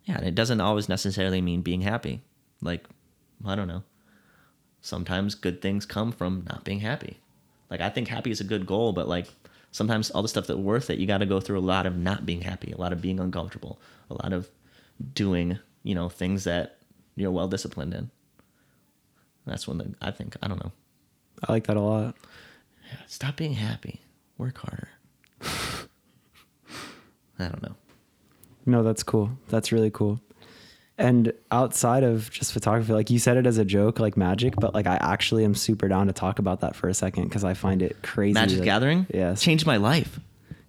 Speaker 2: yeah it doesn't always necessarily mean being happy like i don't know sometimes good things come from not being happy. Like I think happy is a good goal, but like sometimes all the stuff that's worth it, you got to go through a lot of not being happy, a lot of being uncomfortable, a lot of doing, you know, things that you're well disciplined in. That's when the I think I don't know.
Speaker 1: I like that a lot.
Speaker 2: Stop being happy. work harder. I don't know.
Speaker 1: No, that's cool. That's really cool. And outside of just photography, like you said it as a joke, like magic, but like I actually am super down to talk about that for a second because I find it crazy.
Speaker 2: Magic
Speaker 1: like-
Speaker 2: Gathering
Speaker 1: Yes.
Speaker 2: changed my life.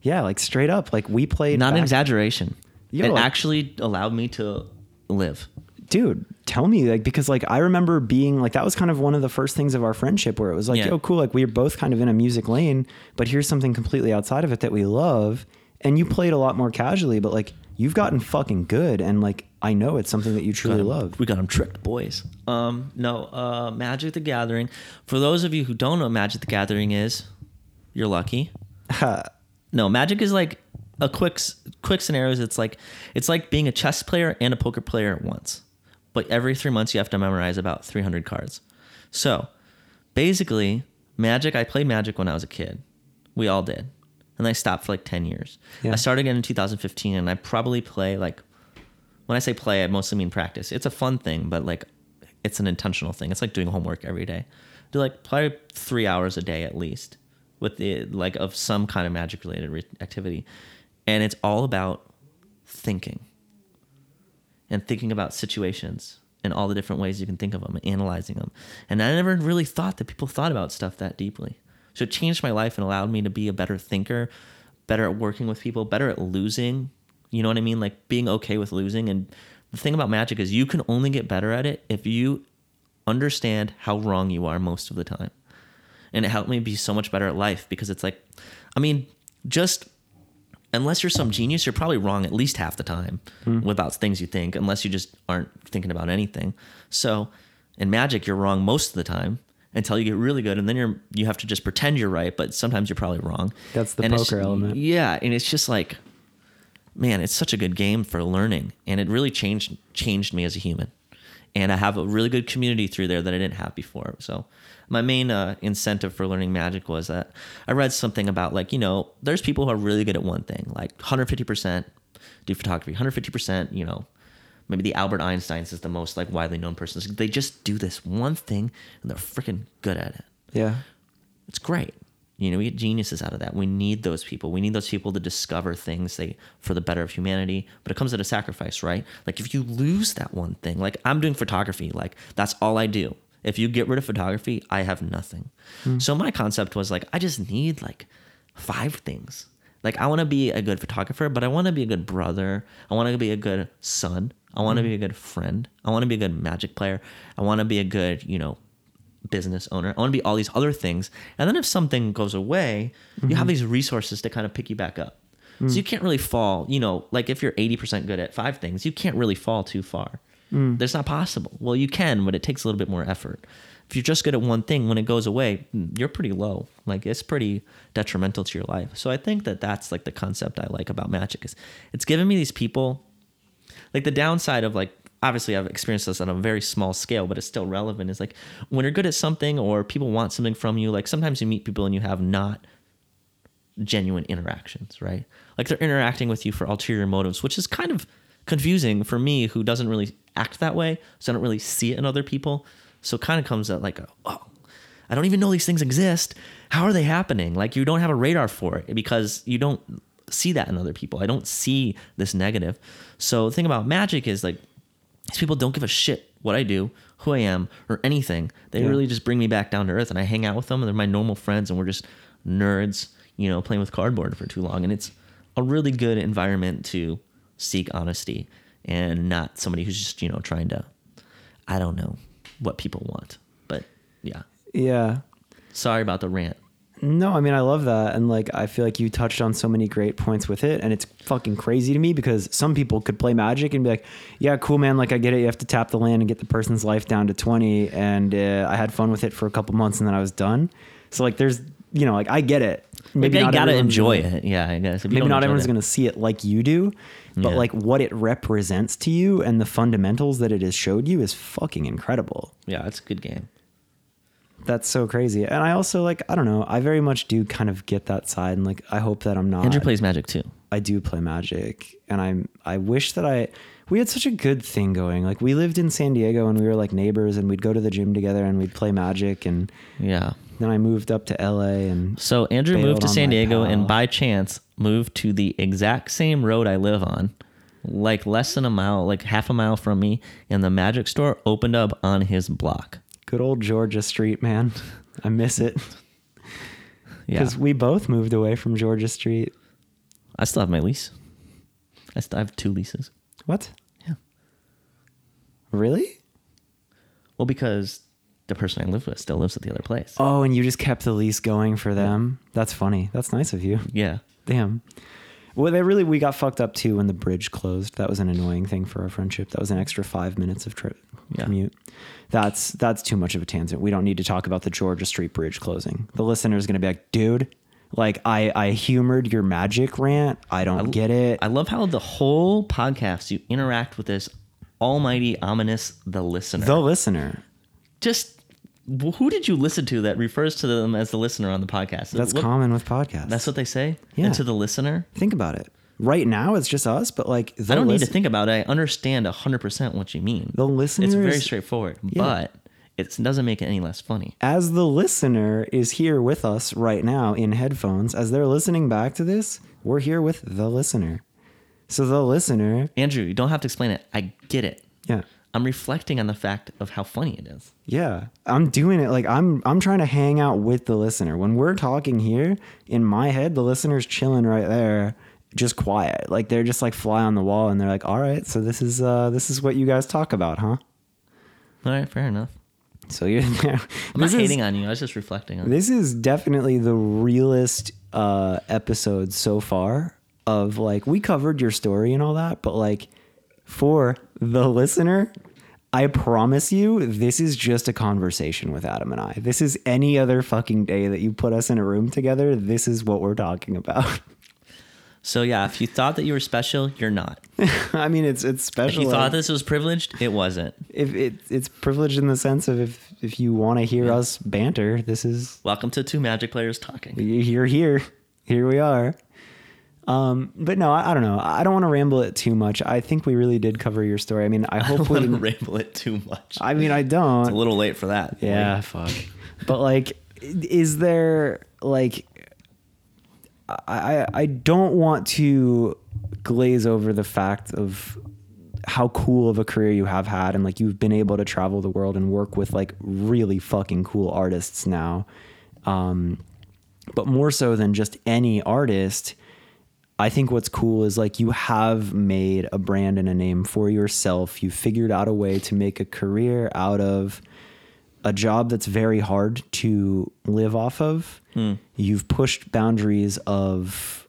Speaker 1: Yeah, like straight up. Like we played.
Speaker 2: Not an exaggeration.
Speaker 1: Yo,
Speaker 2: it
Speaker 1: like-
Speaker 2: actually allowed me to live.
Speaker 1: Dude tell me like because like i remember being like that was kind of one of the first things of our friendship where it was like
Speaker 2: Yeah.
Speaker 1: yo cool like we are both kind of in a music lane but here's something completely outside of it that we love and you played a lot more casually but like you've gotten fucking good and like i know it's something that you truly
Speaker 2: 'em-
Speaker 1: love
Speaker 2: We got them tricked, boys. Um, no, uh, Magic the Gathering. For those of you who don't know what Magic the Gathering is, you're lucky. no, Magic is like a quick quick scenarios. It's like it's like being a chess player and a poker player at once. But every three months you have to memorize about 300 cards. So basically, Magic. I played Magic when I was a kid. We all did, and I stopped for like 10 years.
Speaker 1: Yeah.
Speaker 2: I started again in 2015, and I probably play like when I say play, I mostly mean practice. It's a fun thing, but like it's an intentional thing. It's like doing homework every day. Do like play three hours a day at least with the like of some kind of magic related re- activity, and it's all about thinking and thinking about situations and all the different ways you can think of them and analyzing them. And I never really thought that people thought about stuff that deeply. So it changed my life and allowed me to be a better thinker, better at working with people, better at losing. You know what I mean? Like being okay with losing. And the thing about magic is you can only get better at it if you understand how wrong you are most of the time. And it helped me be so much better at life because it's like, I mean, just unless you're some genius, you're probably wrong at least half the time hmm. about things you think, unless you just aren't thinking about anything. So in magic, you're wrong most of the time until you get really good, and then you're you have to just pretend you're right, but sometimes you're probably wrong.
Speaker 1: That's the
Speaker 2: And
Speaker 1: poker element.
Speaker 2: Yeah, and it's just like, man, it's such a good game for learning, and it really changed changed me as a human. And I have a really good community through there that I didn't have before. So my main uh, incentive for learning magic was that I read something about like you know there's people who are really good at one thing, like 150% do photography, 150%. You know, maybe the Albert Einsteins is the most like widely known person. They just do this one thing and they're freaking good at it
Speaker 1: yeah
Speaker 2: it's great. You know, we get geniuses out of that. We need those people. We need those people to discover things they for the better of humanity. But it comes at a sacrifice, right? Like if you lose that one thing, like I'm doing photography, like that's all I do. If you get rid of photography, I have nothing. Hmm. So my concept was like I just need like five things. Like I want to be a good photographer, but I want to be a good brother. I want to be a good son. I want to hmm. be a good friend. I want to be a good magic player. I want to be a good, you know, business owner. I want to be all these other things. And then if something goes away, you have mm-hmm. these resources to kind of pick you back up. So mm. you can't really fall, you know, like if you're 80% good at five things, you can't really fall too far. Mm. That's not possible. Well, you can, but it takes a little bit more effort. If you're just good at one thing, when it goes away, mm, you're pretty low. Like it's pretty detrimental to your life. So I think that that's like the concept I like about magic is it's given me these people like the downside of like obviously I've experienced this on a very small scale, but it's still relevant. Is like when you're good at something or people want something from you, like sometimes you meet people and you have not genuine interactions, right? Like they're interacting with you for ulterior motives, which is kind of confusing for me who doesn't really act that way. So I don't really see it in other people. So it kind of comes at like, oh, I don't even know these things exist. How are they happening? Like you don't have a radar for it because you don't see that in other people. I don't see this negative. So the thing about magic is like these people don't give a shit what I do, who I am, or anything. They
Speaker 1: Yeah.
Speaker 2: really just bring me back down to earth and I hang out with them and they're my normal friends and we're just nerds, you know, playing with cardboard for too long. And it's a really good environment to seek honesty and not somebody who's just, you know, trying to I don't know what people want. But yeah.
Speaker 1: yeah
Speaker 2: Sorry about the rant.
Speaker 1: No, I mean I love that, and like I feel like you touched on so many great points with it, and it's fucking crazy to me because some people could play Magic and be like, "Yeah, cool, man. Like I get it. You have to tap the land and get the person's life down to twenty, and uh, I had fun with it for a couple months, and then I was done." So like, there's you know, like I get it.
Speaker 2: Maybe, you
Speaker 1: not
Speaker 2: gotta enjoy
Speaker 1: gonna-
Speaker 2: it. Yeah, I guess.
Speaker 1: Maybe
Speaker 2: don't
Speaker 1: everyone's
Speaker 2: that-
Speaker 1: to see it like you do, but
Speaker 2: Yeah.
Speaker 1: like what it represents to you and the fundamentals that it has showed you is fucking incredible.
Speaker 2: Yeah, it's a good game.
Speaker 1: That's so crazy. And I also like I don't know, I very much do kind of get that side and like I hope that I'm not
Speaker 2: Andrew plays Magic too.
Speaker 1: I do play Magic, and I'm I wish that I we had such a good thing going. Like we lived in San Diego and we were like neighbors, and we'd go to the gym together and we'd play Magic, and
Speaker 2: Yeah.
Speaker 1: then I moved up to LA and
Speaker 2: So Andrew moved to San Diego and by chance moved to the exact same road I live on, like less than a mile, like half a mile from me, and the magic store opened up on his block.
Speaker 1: Good old Georgia Street, man. I miss it
Speaker 2: Yeah.
Speaker 1: because we both moved away from Georgia Street.
Speaker 2: I still have my lease. I still have two leases.
Speaker 1: What?
Speaker 2: Yeah.
Speaker 1: Really?
Speaker 2: Well, because the person I live with still lives at the other place.
Speaker 1: Oh, and you just kept the lease going for them. That's funny. That's nice of you.
Speaker 2: Yeah.
Speaker 1: Damn. Well, they really we got fucked up too when the bridge closed. That was an annoying thing for our friendship. That was an extra five minutes of trip
Speaker 2: Yeah.
Speaker 1: commute. That's that's too much of a tangent. We don't need to talk about the Georgia Street Bridge closing. The listener is gonna be like, dude, like I I humored your magic rant. I don't I, get it.
Speaker 2: I love how the whole podcast you interact with this almighty ominous the listener.
Speaker 1: the listener.
Speaker 2: Just who did you listen to that refers to them as the listener on the podcast?
Speaker 1: That's common with podcasts.
Speaker 2: That's what they say.
Speaker 1: Yeah.
Speaker 2: And to the listener,
Speaker 1: think about it. Right now it's just us, but like
Speaker 2: I don't need to think about it. I understand hundred percent what you mean.
Speaker 1: The listener.
Speaker 2: It's very straightforward, but it doesn't make it any less funny.
Speaker 1: as the listener is here with us right now in headphones, as they're listening back to this, we're here with the listener. So the listener,
Speaker 2: Andrew, you don't have to explain it. I get it.
Speaker 1: yeah.
Speaker 2: I'm reflecting on the fact of how funny it is.
Speaker 1: Yeah. I'm doing it like I'm I'm trying to hang out with the listener. When we're talking here, in my head, the listener's chilling right there, just quiet. Like they're just like fly on the wall and they're like, "All right, so this is uh this is what you guys talk about, huh?"
Speaker 2: All right, fair enough.
Speaker 1: So you're
Speaker 2: I'm not
Speaker 1: this is-
Speaker 2: hating on you. I was just reflecting on.
Speaker 1: This is definitely the realest uh, episode so far of like we covered your story and all that, but like for the listener, I promise you, this is just a conversation with Adam and I. This is any other fucking day that you put us in a room together. This is what we're talking about.
Speaker 2: So yeah, if you thought that you were special, you're not.
Speaker 1: I mean, it's it's
Speaker 2: If
Speaker 1: special.
Speaker 2: you thought uh, this was privileged, it wasn't.
Speaker 1: if it, it's privileged in the sense of if if you want to hear us banter, this is
Speaker 2: Welcome to two magic players talking.
Speaker 1: you're here. Here we are. Um, but no, I, I don't know. I don't want to ramble it too much. I think we really did cover your story. I mean, I
Speaker 2: I
Speaker 1: hope
Speaker 2: don't
Speaker 1: we didn't.
Speaker 2: ramble it too much.
Speaker 1: I mean, I don't.
Speaker 2: It's a little late for that.
Speaker 1: Yeah, fuck. But like, is there like, I I, I don't want to glaze over the fact of how cool of a career you have had and like you've been able to travel the world and work with like really fucking cool artists now um but more so than just any artist I think what's cool is like you have made a brand and a name for yourself. You figured out a way to make a career out of a job that's very hard to live off of. Hmm. You've pushed boundaries of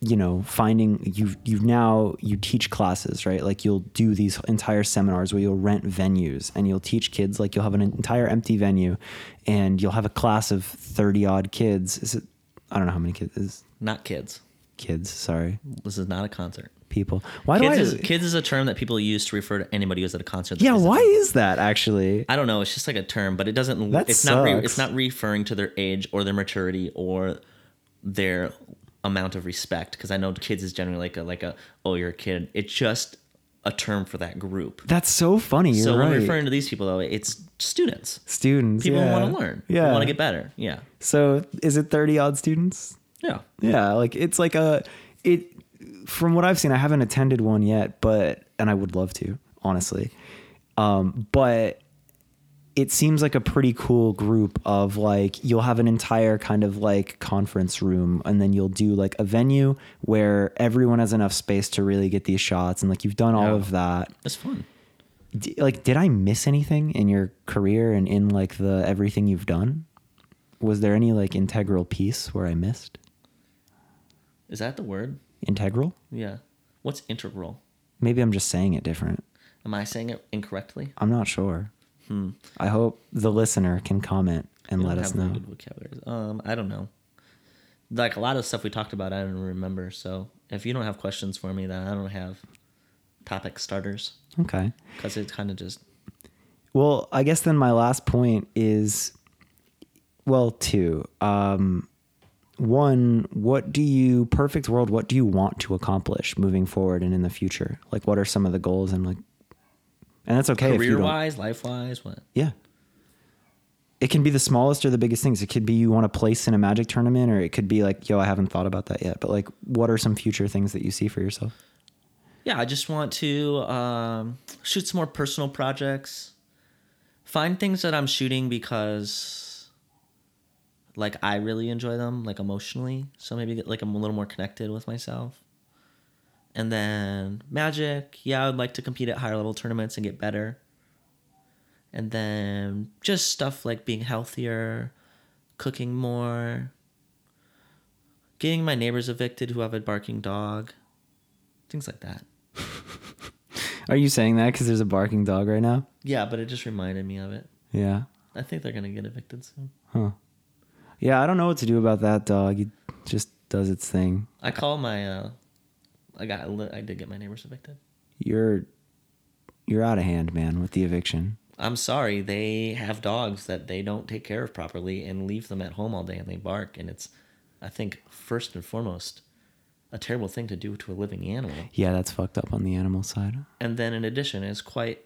Speaker 1: you know finding you you now you teach classes right like you'll do these entire seminars where you'll rent venues and you'll teach kids like you'll have an entire empty venue and you'll have a class of 30 odd kids is it i don't know how many kids is
Speaker 2: Not kids.
Speaker 1: Kids sorry
Speaker 2: This is not a concert.
Speaker 1: people why
Speaker 2: Kids
Speaker 1: do
Speaker 2: is,
Speaker 1: i
Speaker 2: kids is a term that people use to refer to anybody who's at a concert.
Speaker 1: yeah why is that actually
Speaker 2: I don't know. It's just like a term, but it doesn't.
Speaker 1: That
Speaker 2: it's not. Re,
Speaker 1: sucks.
Speaker 2: it's not referring to their age or their maturity or their amount of respect. Because I know kids is generally like a like a oh you're a kid. It's just a term for that group.
Speaker 1: that's so funny you're
Speaker 2: so
Speaker 1: right
Speaker 2: when referring to these people though, it's students.
Speaker 1: students
Speaker 2: People
Speaker 1: yeah.
Speaker 2: want to learn.
Speaker 1: yeah
Speaker 2: want to get better. Yeah.
Speaker 1: so is it 30 odd students
Speaker 2: Yeah.
Speaker 1: Yeah, like it's like a it from what I've seen, I haven't attended one yet, but and I would love to, honestly. Um, but it seems like a pretty cool group of like you'll have an entire kind of like conference room and then you'll do like a venue where everyone has enough space to really get these shots and like you've done all
Speaker 2: Yeah.
Speaker 1: of that.
Speaker 2: It's fun.
Speaker 1: D- like did I miss anything in your career and in like the everything you've done? Was there any like integral piece where I missed?
Speaker 2: Is that the word?
Speaker 1: Integral?
Speaker 2: Yeah. What's integral?
Speaker 1: Maybe I'm just saying it different.
Speaker 2: Am I saying it incorrectly?
Speaker 1: I'm not sure. I hope the listener can comment and
Speaker 2: We
Speaker 1: let us know.
Speaker 2: Um, I don't know. Like a lot of stuff we talked about, I don't remember. So if you don't have questions for me, then I don't have topic starters
Speaker 1: Okay.
Speaker 2: because it kind of just
Speaker 1: Well, I guess then my last point is well, two. Um one, what do you perfect world? What do you want to accomplish moving forward and in the future? Like, what are some of the goals and like, and that's okay
Speaker 2: Career wise, life wise, what?
Speaker 1: Yeah. It can be the smallest or the biggest things. It could be you want to place in a magic tournament, or it could be like, yo, I haven't thought about that yet. But like, what are some future things that you see for yourself?
Speaker 2: Yeah, I just want to um, shoot some more personal projects. Find things that I'm shooting because, like, I really enjoy them, like emotionally. So maybe like I'm a little more connected with myself. And then magic, yeah, I would like to compete at higher level tournaments and get better. And then just stuff like being healthier, cooking more, getting my neighbors evicted who have a barking dog, things like that.
Speaker 1: Are you saying that because there's a barking dog right now?
Speaker 2: Yeah, but it just reminded me of it.
Speaker 1: Yeah.
Speaker 2: I think they're gonna get evicted soon.
Speaker 1: Huh. Yeah, I don't know what to do about that dog. It just does its thing.
Speaker 2: I call my uh, I got I did get my neighbors evicted.
Speaker 1: You're you're out of hand, man, with the eviction.
Speaker 2: I'm sorry, they have dogs that they don't take care of properly and leave them at home all day and they bark and it's I think first and foremost a terrible thing to do to a living animal.
Speaker 1: Yeah, that's fucked up on the animal side.
Speaker 2: And then in addition it's quite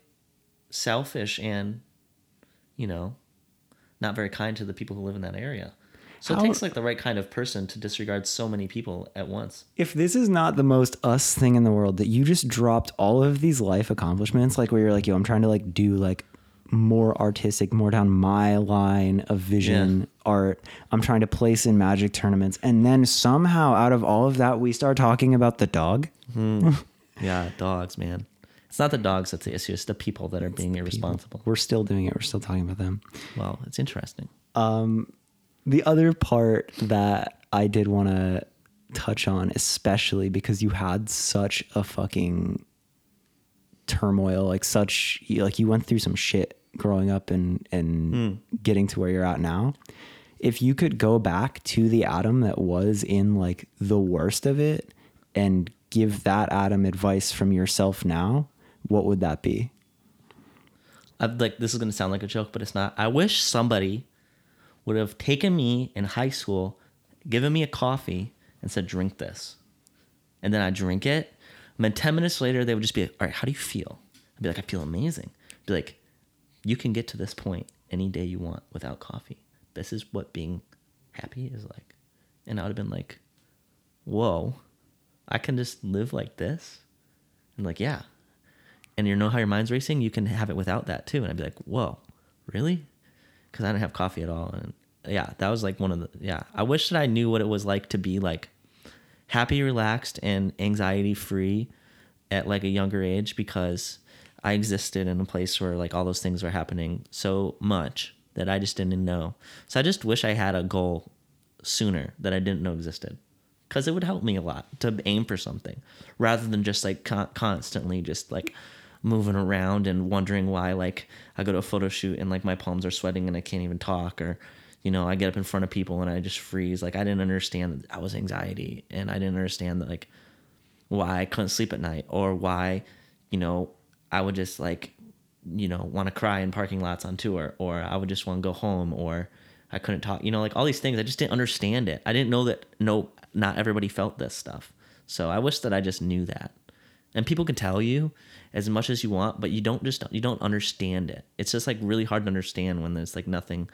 Speaker 2: selfish and you know not very kind to the people who live in that area. So
Speaker 1: How-
Speaker 2: it takes like the right kind of person to disregard so many people at once.
Speaker 1: If this is not the most us thing in the world, that you just dropped all of these life accomplishments, like where you're like, yo, I'm trying to like do like more artistic, more down my line of vision
Speaker 2: Yeah.
Speaker 1: art. I'm trying to place in magic tournaments. And then somehow out of all of that, we start talking about the dog. Hmm.
Speaker 2: Yeah, dogs, man. It's not the dogs that's the issue. It's the people that are being irresponsible.
Speaker 1: We're still doing it. We're still talking about them.
Speaker 2: Well, it's interesting.
Speaker 1: Um, the other part that I did want to touch on, especially because you had such a fucking turmoil, like such you- like you went through some shit growing up and and hmm. getting to where you're at now. If you could go back to the Adam that was in like the worst of it and give that Adam advice from yourself now, what would that be?
Speaker 2: I've like this is gonna sound like a joke, but it's not. I wish somebody would have taken me in high school, given me a coffee, and said, "Drink this," and then I drink it. And then ten minutes later, they would just be like, "All right, how do you feel?" I'd be like, "I feel amazing." be like, "You can get to this point any day you want without coffee. This is what being happy is like." And I would have been like, "Whoa, I can just live like this," and like, yeah, and you know how your mind's racing, you can have it without that too. And I'd be like, whoa, really? Because I didn't have coffee at all. And yeah, that was like one of the, yeah. I wish that I knew what it was like to be like happy, relaxed, and anxiety free at like a younger age because I existed in a place where like all those things were happening so much that I just didn't know. So I just wish I had a goal sooner that I didn't know existed because it would help me a lot to aim for something rather than just like con- constantly just like moving around and wondering why like I go to a photo shoot and like my palms are sweating and I can't even talk or you know I get up in front of people and I just freeze. Like I didn't understand that I was anxiety and I didn't understand that like why I couldn't sleep at night or why you know I would just like you know want to cry in parking lots on tour or I would just want to go home or I couldn't talk you know like all these things. I just didn't understand it. I didn't know that no not everybody felt this stuff. So I wish that I just knew that. And people can tell you as much as you want but you don't just you don't understand it. It's just like really hard to understand when there's like nothing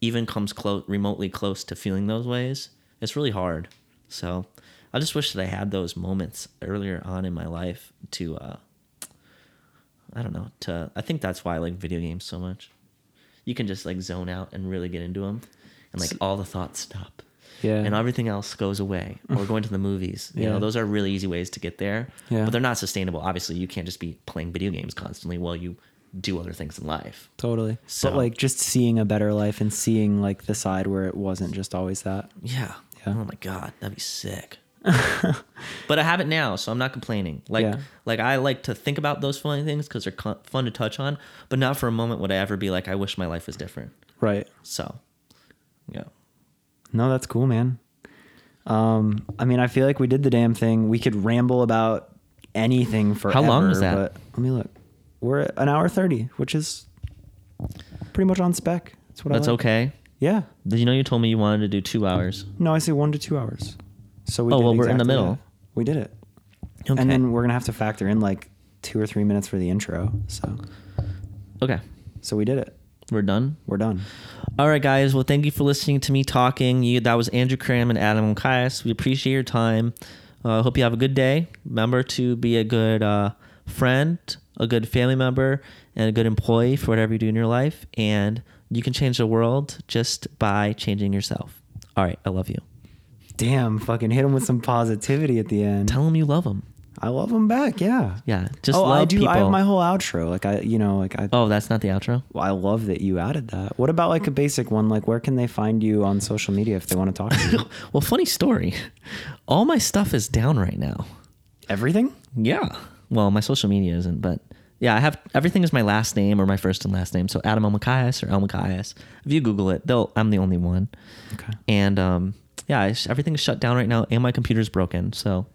Speaker 2: even comes close remotely close to feeling those ways it's really hard so i just wish that i had those moments earlier on in my life to uh i don't know to i think that's why i like video games so much you can just like zone out and really get into them and like all the thoughts stop
Speaker 1: Yeah.
Speaker 2: and everything else goes away or going to the movies you
Speaker 1: Yeah.
Speaker 2: know those are really easy ways to get there
Speaker 1: Yeah.
Speaker 2: but they're not sustainable obviously you can't just be playing video games constantly while you do other things in life
Speaker 1: Totally.
Speaker 2: So-
Speaker 1: but like just seeing a better life and seeing like the side where it wasn't just always that.
Speaker 2: yeah,
Speaker 1: Yeah.
Speaker 2: oh my god that'd be sick but i have it now so i'm not complaining like
Speaker 1: Yeah.
Speaker 2: like i like to think about those funny things because they're fun to touch on but not for a moment would i ever be like i wish my life was different
Speaker 1: Right.
Speaker 2: so yeah
Speaker 1: No, that's cool, man. Um, I mean, I feel like we did the damn thing. We could ramble about anything for how
Speaker 2: long was that?
Speaker 1: But let me look. We're at an hour thirty, which is pretty much on spec. That's what
Speaker 2: that's
Speaker 1: I like.
Speaker 2: okay
Speaker 1: Yeah.
Speaker 2: Did you know you told me you wanted to do two hours?
Speaker 1: No, I say one to two hours. So we
Speaker 2: Oh,
Speaker 1: did
Speaker 2: well, we're in the middle.
Speaker 1: that. We did it.
Speaker 2: Okay.
Speaker 1: And then we're gonna have to factor in like two or three minutes for the intro. So
Speaker 2: okay,
Speaker 1: so we did it.
Speaker 2: we're done.
Speaker 1: We're done.
Speaker 2: All right, guys. Well, thank you for listening to me talking. You, that was Andrew Cram and Adam Kaias. We appreciate your time. I uh, hope you have a good day. Remember to be a good uh, friend, a good family member, and a good employee for whatever you do in your life. And you can change the world just by changing yourself. All right. I love you.
Speaker 1: Damn, fucking hit him with some positivity at the end.
Speaker 2: Tell him you love him.
Speaker 1: I love him back. Yeah.
Speaker 2: Yeah. Just
Speaker 1: oh, I do.
Speaker 2: people.
Speaker 1: I have my whole outro. Like I, you know, like I.
Speaker 2: oh, that's not the outro?
Speaker 1: Well, I love that you added that. What about like a basic one? Like, where can they find you on social media if they want to talk to you?
Speaker 2: well, funny story. All my stuff is down right now.
Speaker 1: Everything?
Speaker 2: Yeah. Well, my social media isn't, but yeah, I have everything is my last name or my first and last name. So Adam Elmakias or Elmakias. If you Google it, they'll I'm the only one.
Speaker 1: Okay.
Speaker 2: And um, yeah, it's, everything's shut down right now, and my computer's broken. So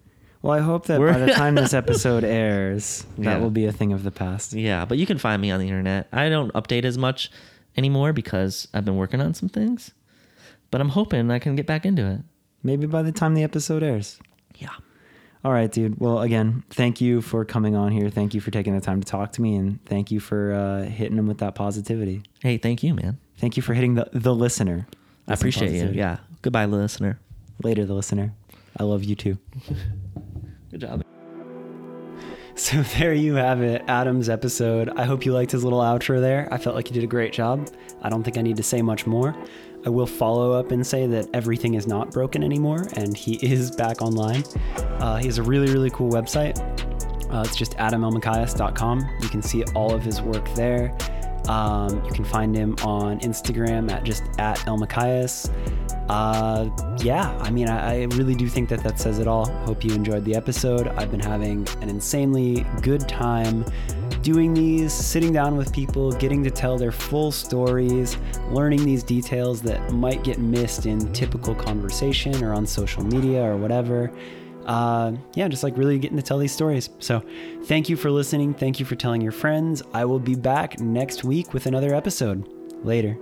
Speaker 1: Well, I hope that
Speaker 2: We're-
Speaker 1: by the time this episode airs, that
Speaker 2: Yeah.
Speaker 1: will be a thing of the past.
Speaker 2: yeah, but you can find me on the internet. I don't update as much anymore because I've been working on some things. But I'm hoping I can get back into it.
Speaker 1: Maybe by the time the episode airs.
Speaker 2: Yeah.
Speaker 1: All right, dude. Well, again, thank you for coming on here. Thank you for taking the time to talk to me, and thank you for uh, hitting them with that positivity.
Speaker 2: Hey, thank you, man.
Speaker 1: Thank you for hitting the the listener.
Speaker 2: I appreciate you. Yeah. Goodbye, listener.
Speaker 1: Later, the listener. I love you too.
Speaker 2: Good job.
Speaker 1: So there you have it, Adam's episode. I hope you liked his little outro there. I felt like he did a great job. I don't think I need to say much more. I will follow up and say that everything is not broken anymore, and he is back online. Uh, he has a really, really cool website. Uh, it's just adamelmakias.com. You can see all of his work there. Um, you can find him on Instagram at just at elmakias. Uh, yeah, I mean, I, I really do think that that says it all. Hope you enjoyed the episode. I've been having an insanely good time doing these, sitting down with people, getting to tell their full stories, learning these details that might get missed in typical conversation or on social media or whatever. Uh, yeah, just like really getting to tell these stories. So, thank you for listening. Thank you for telling your friends. I will be back next week with another episode. Later.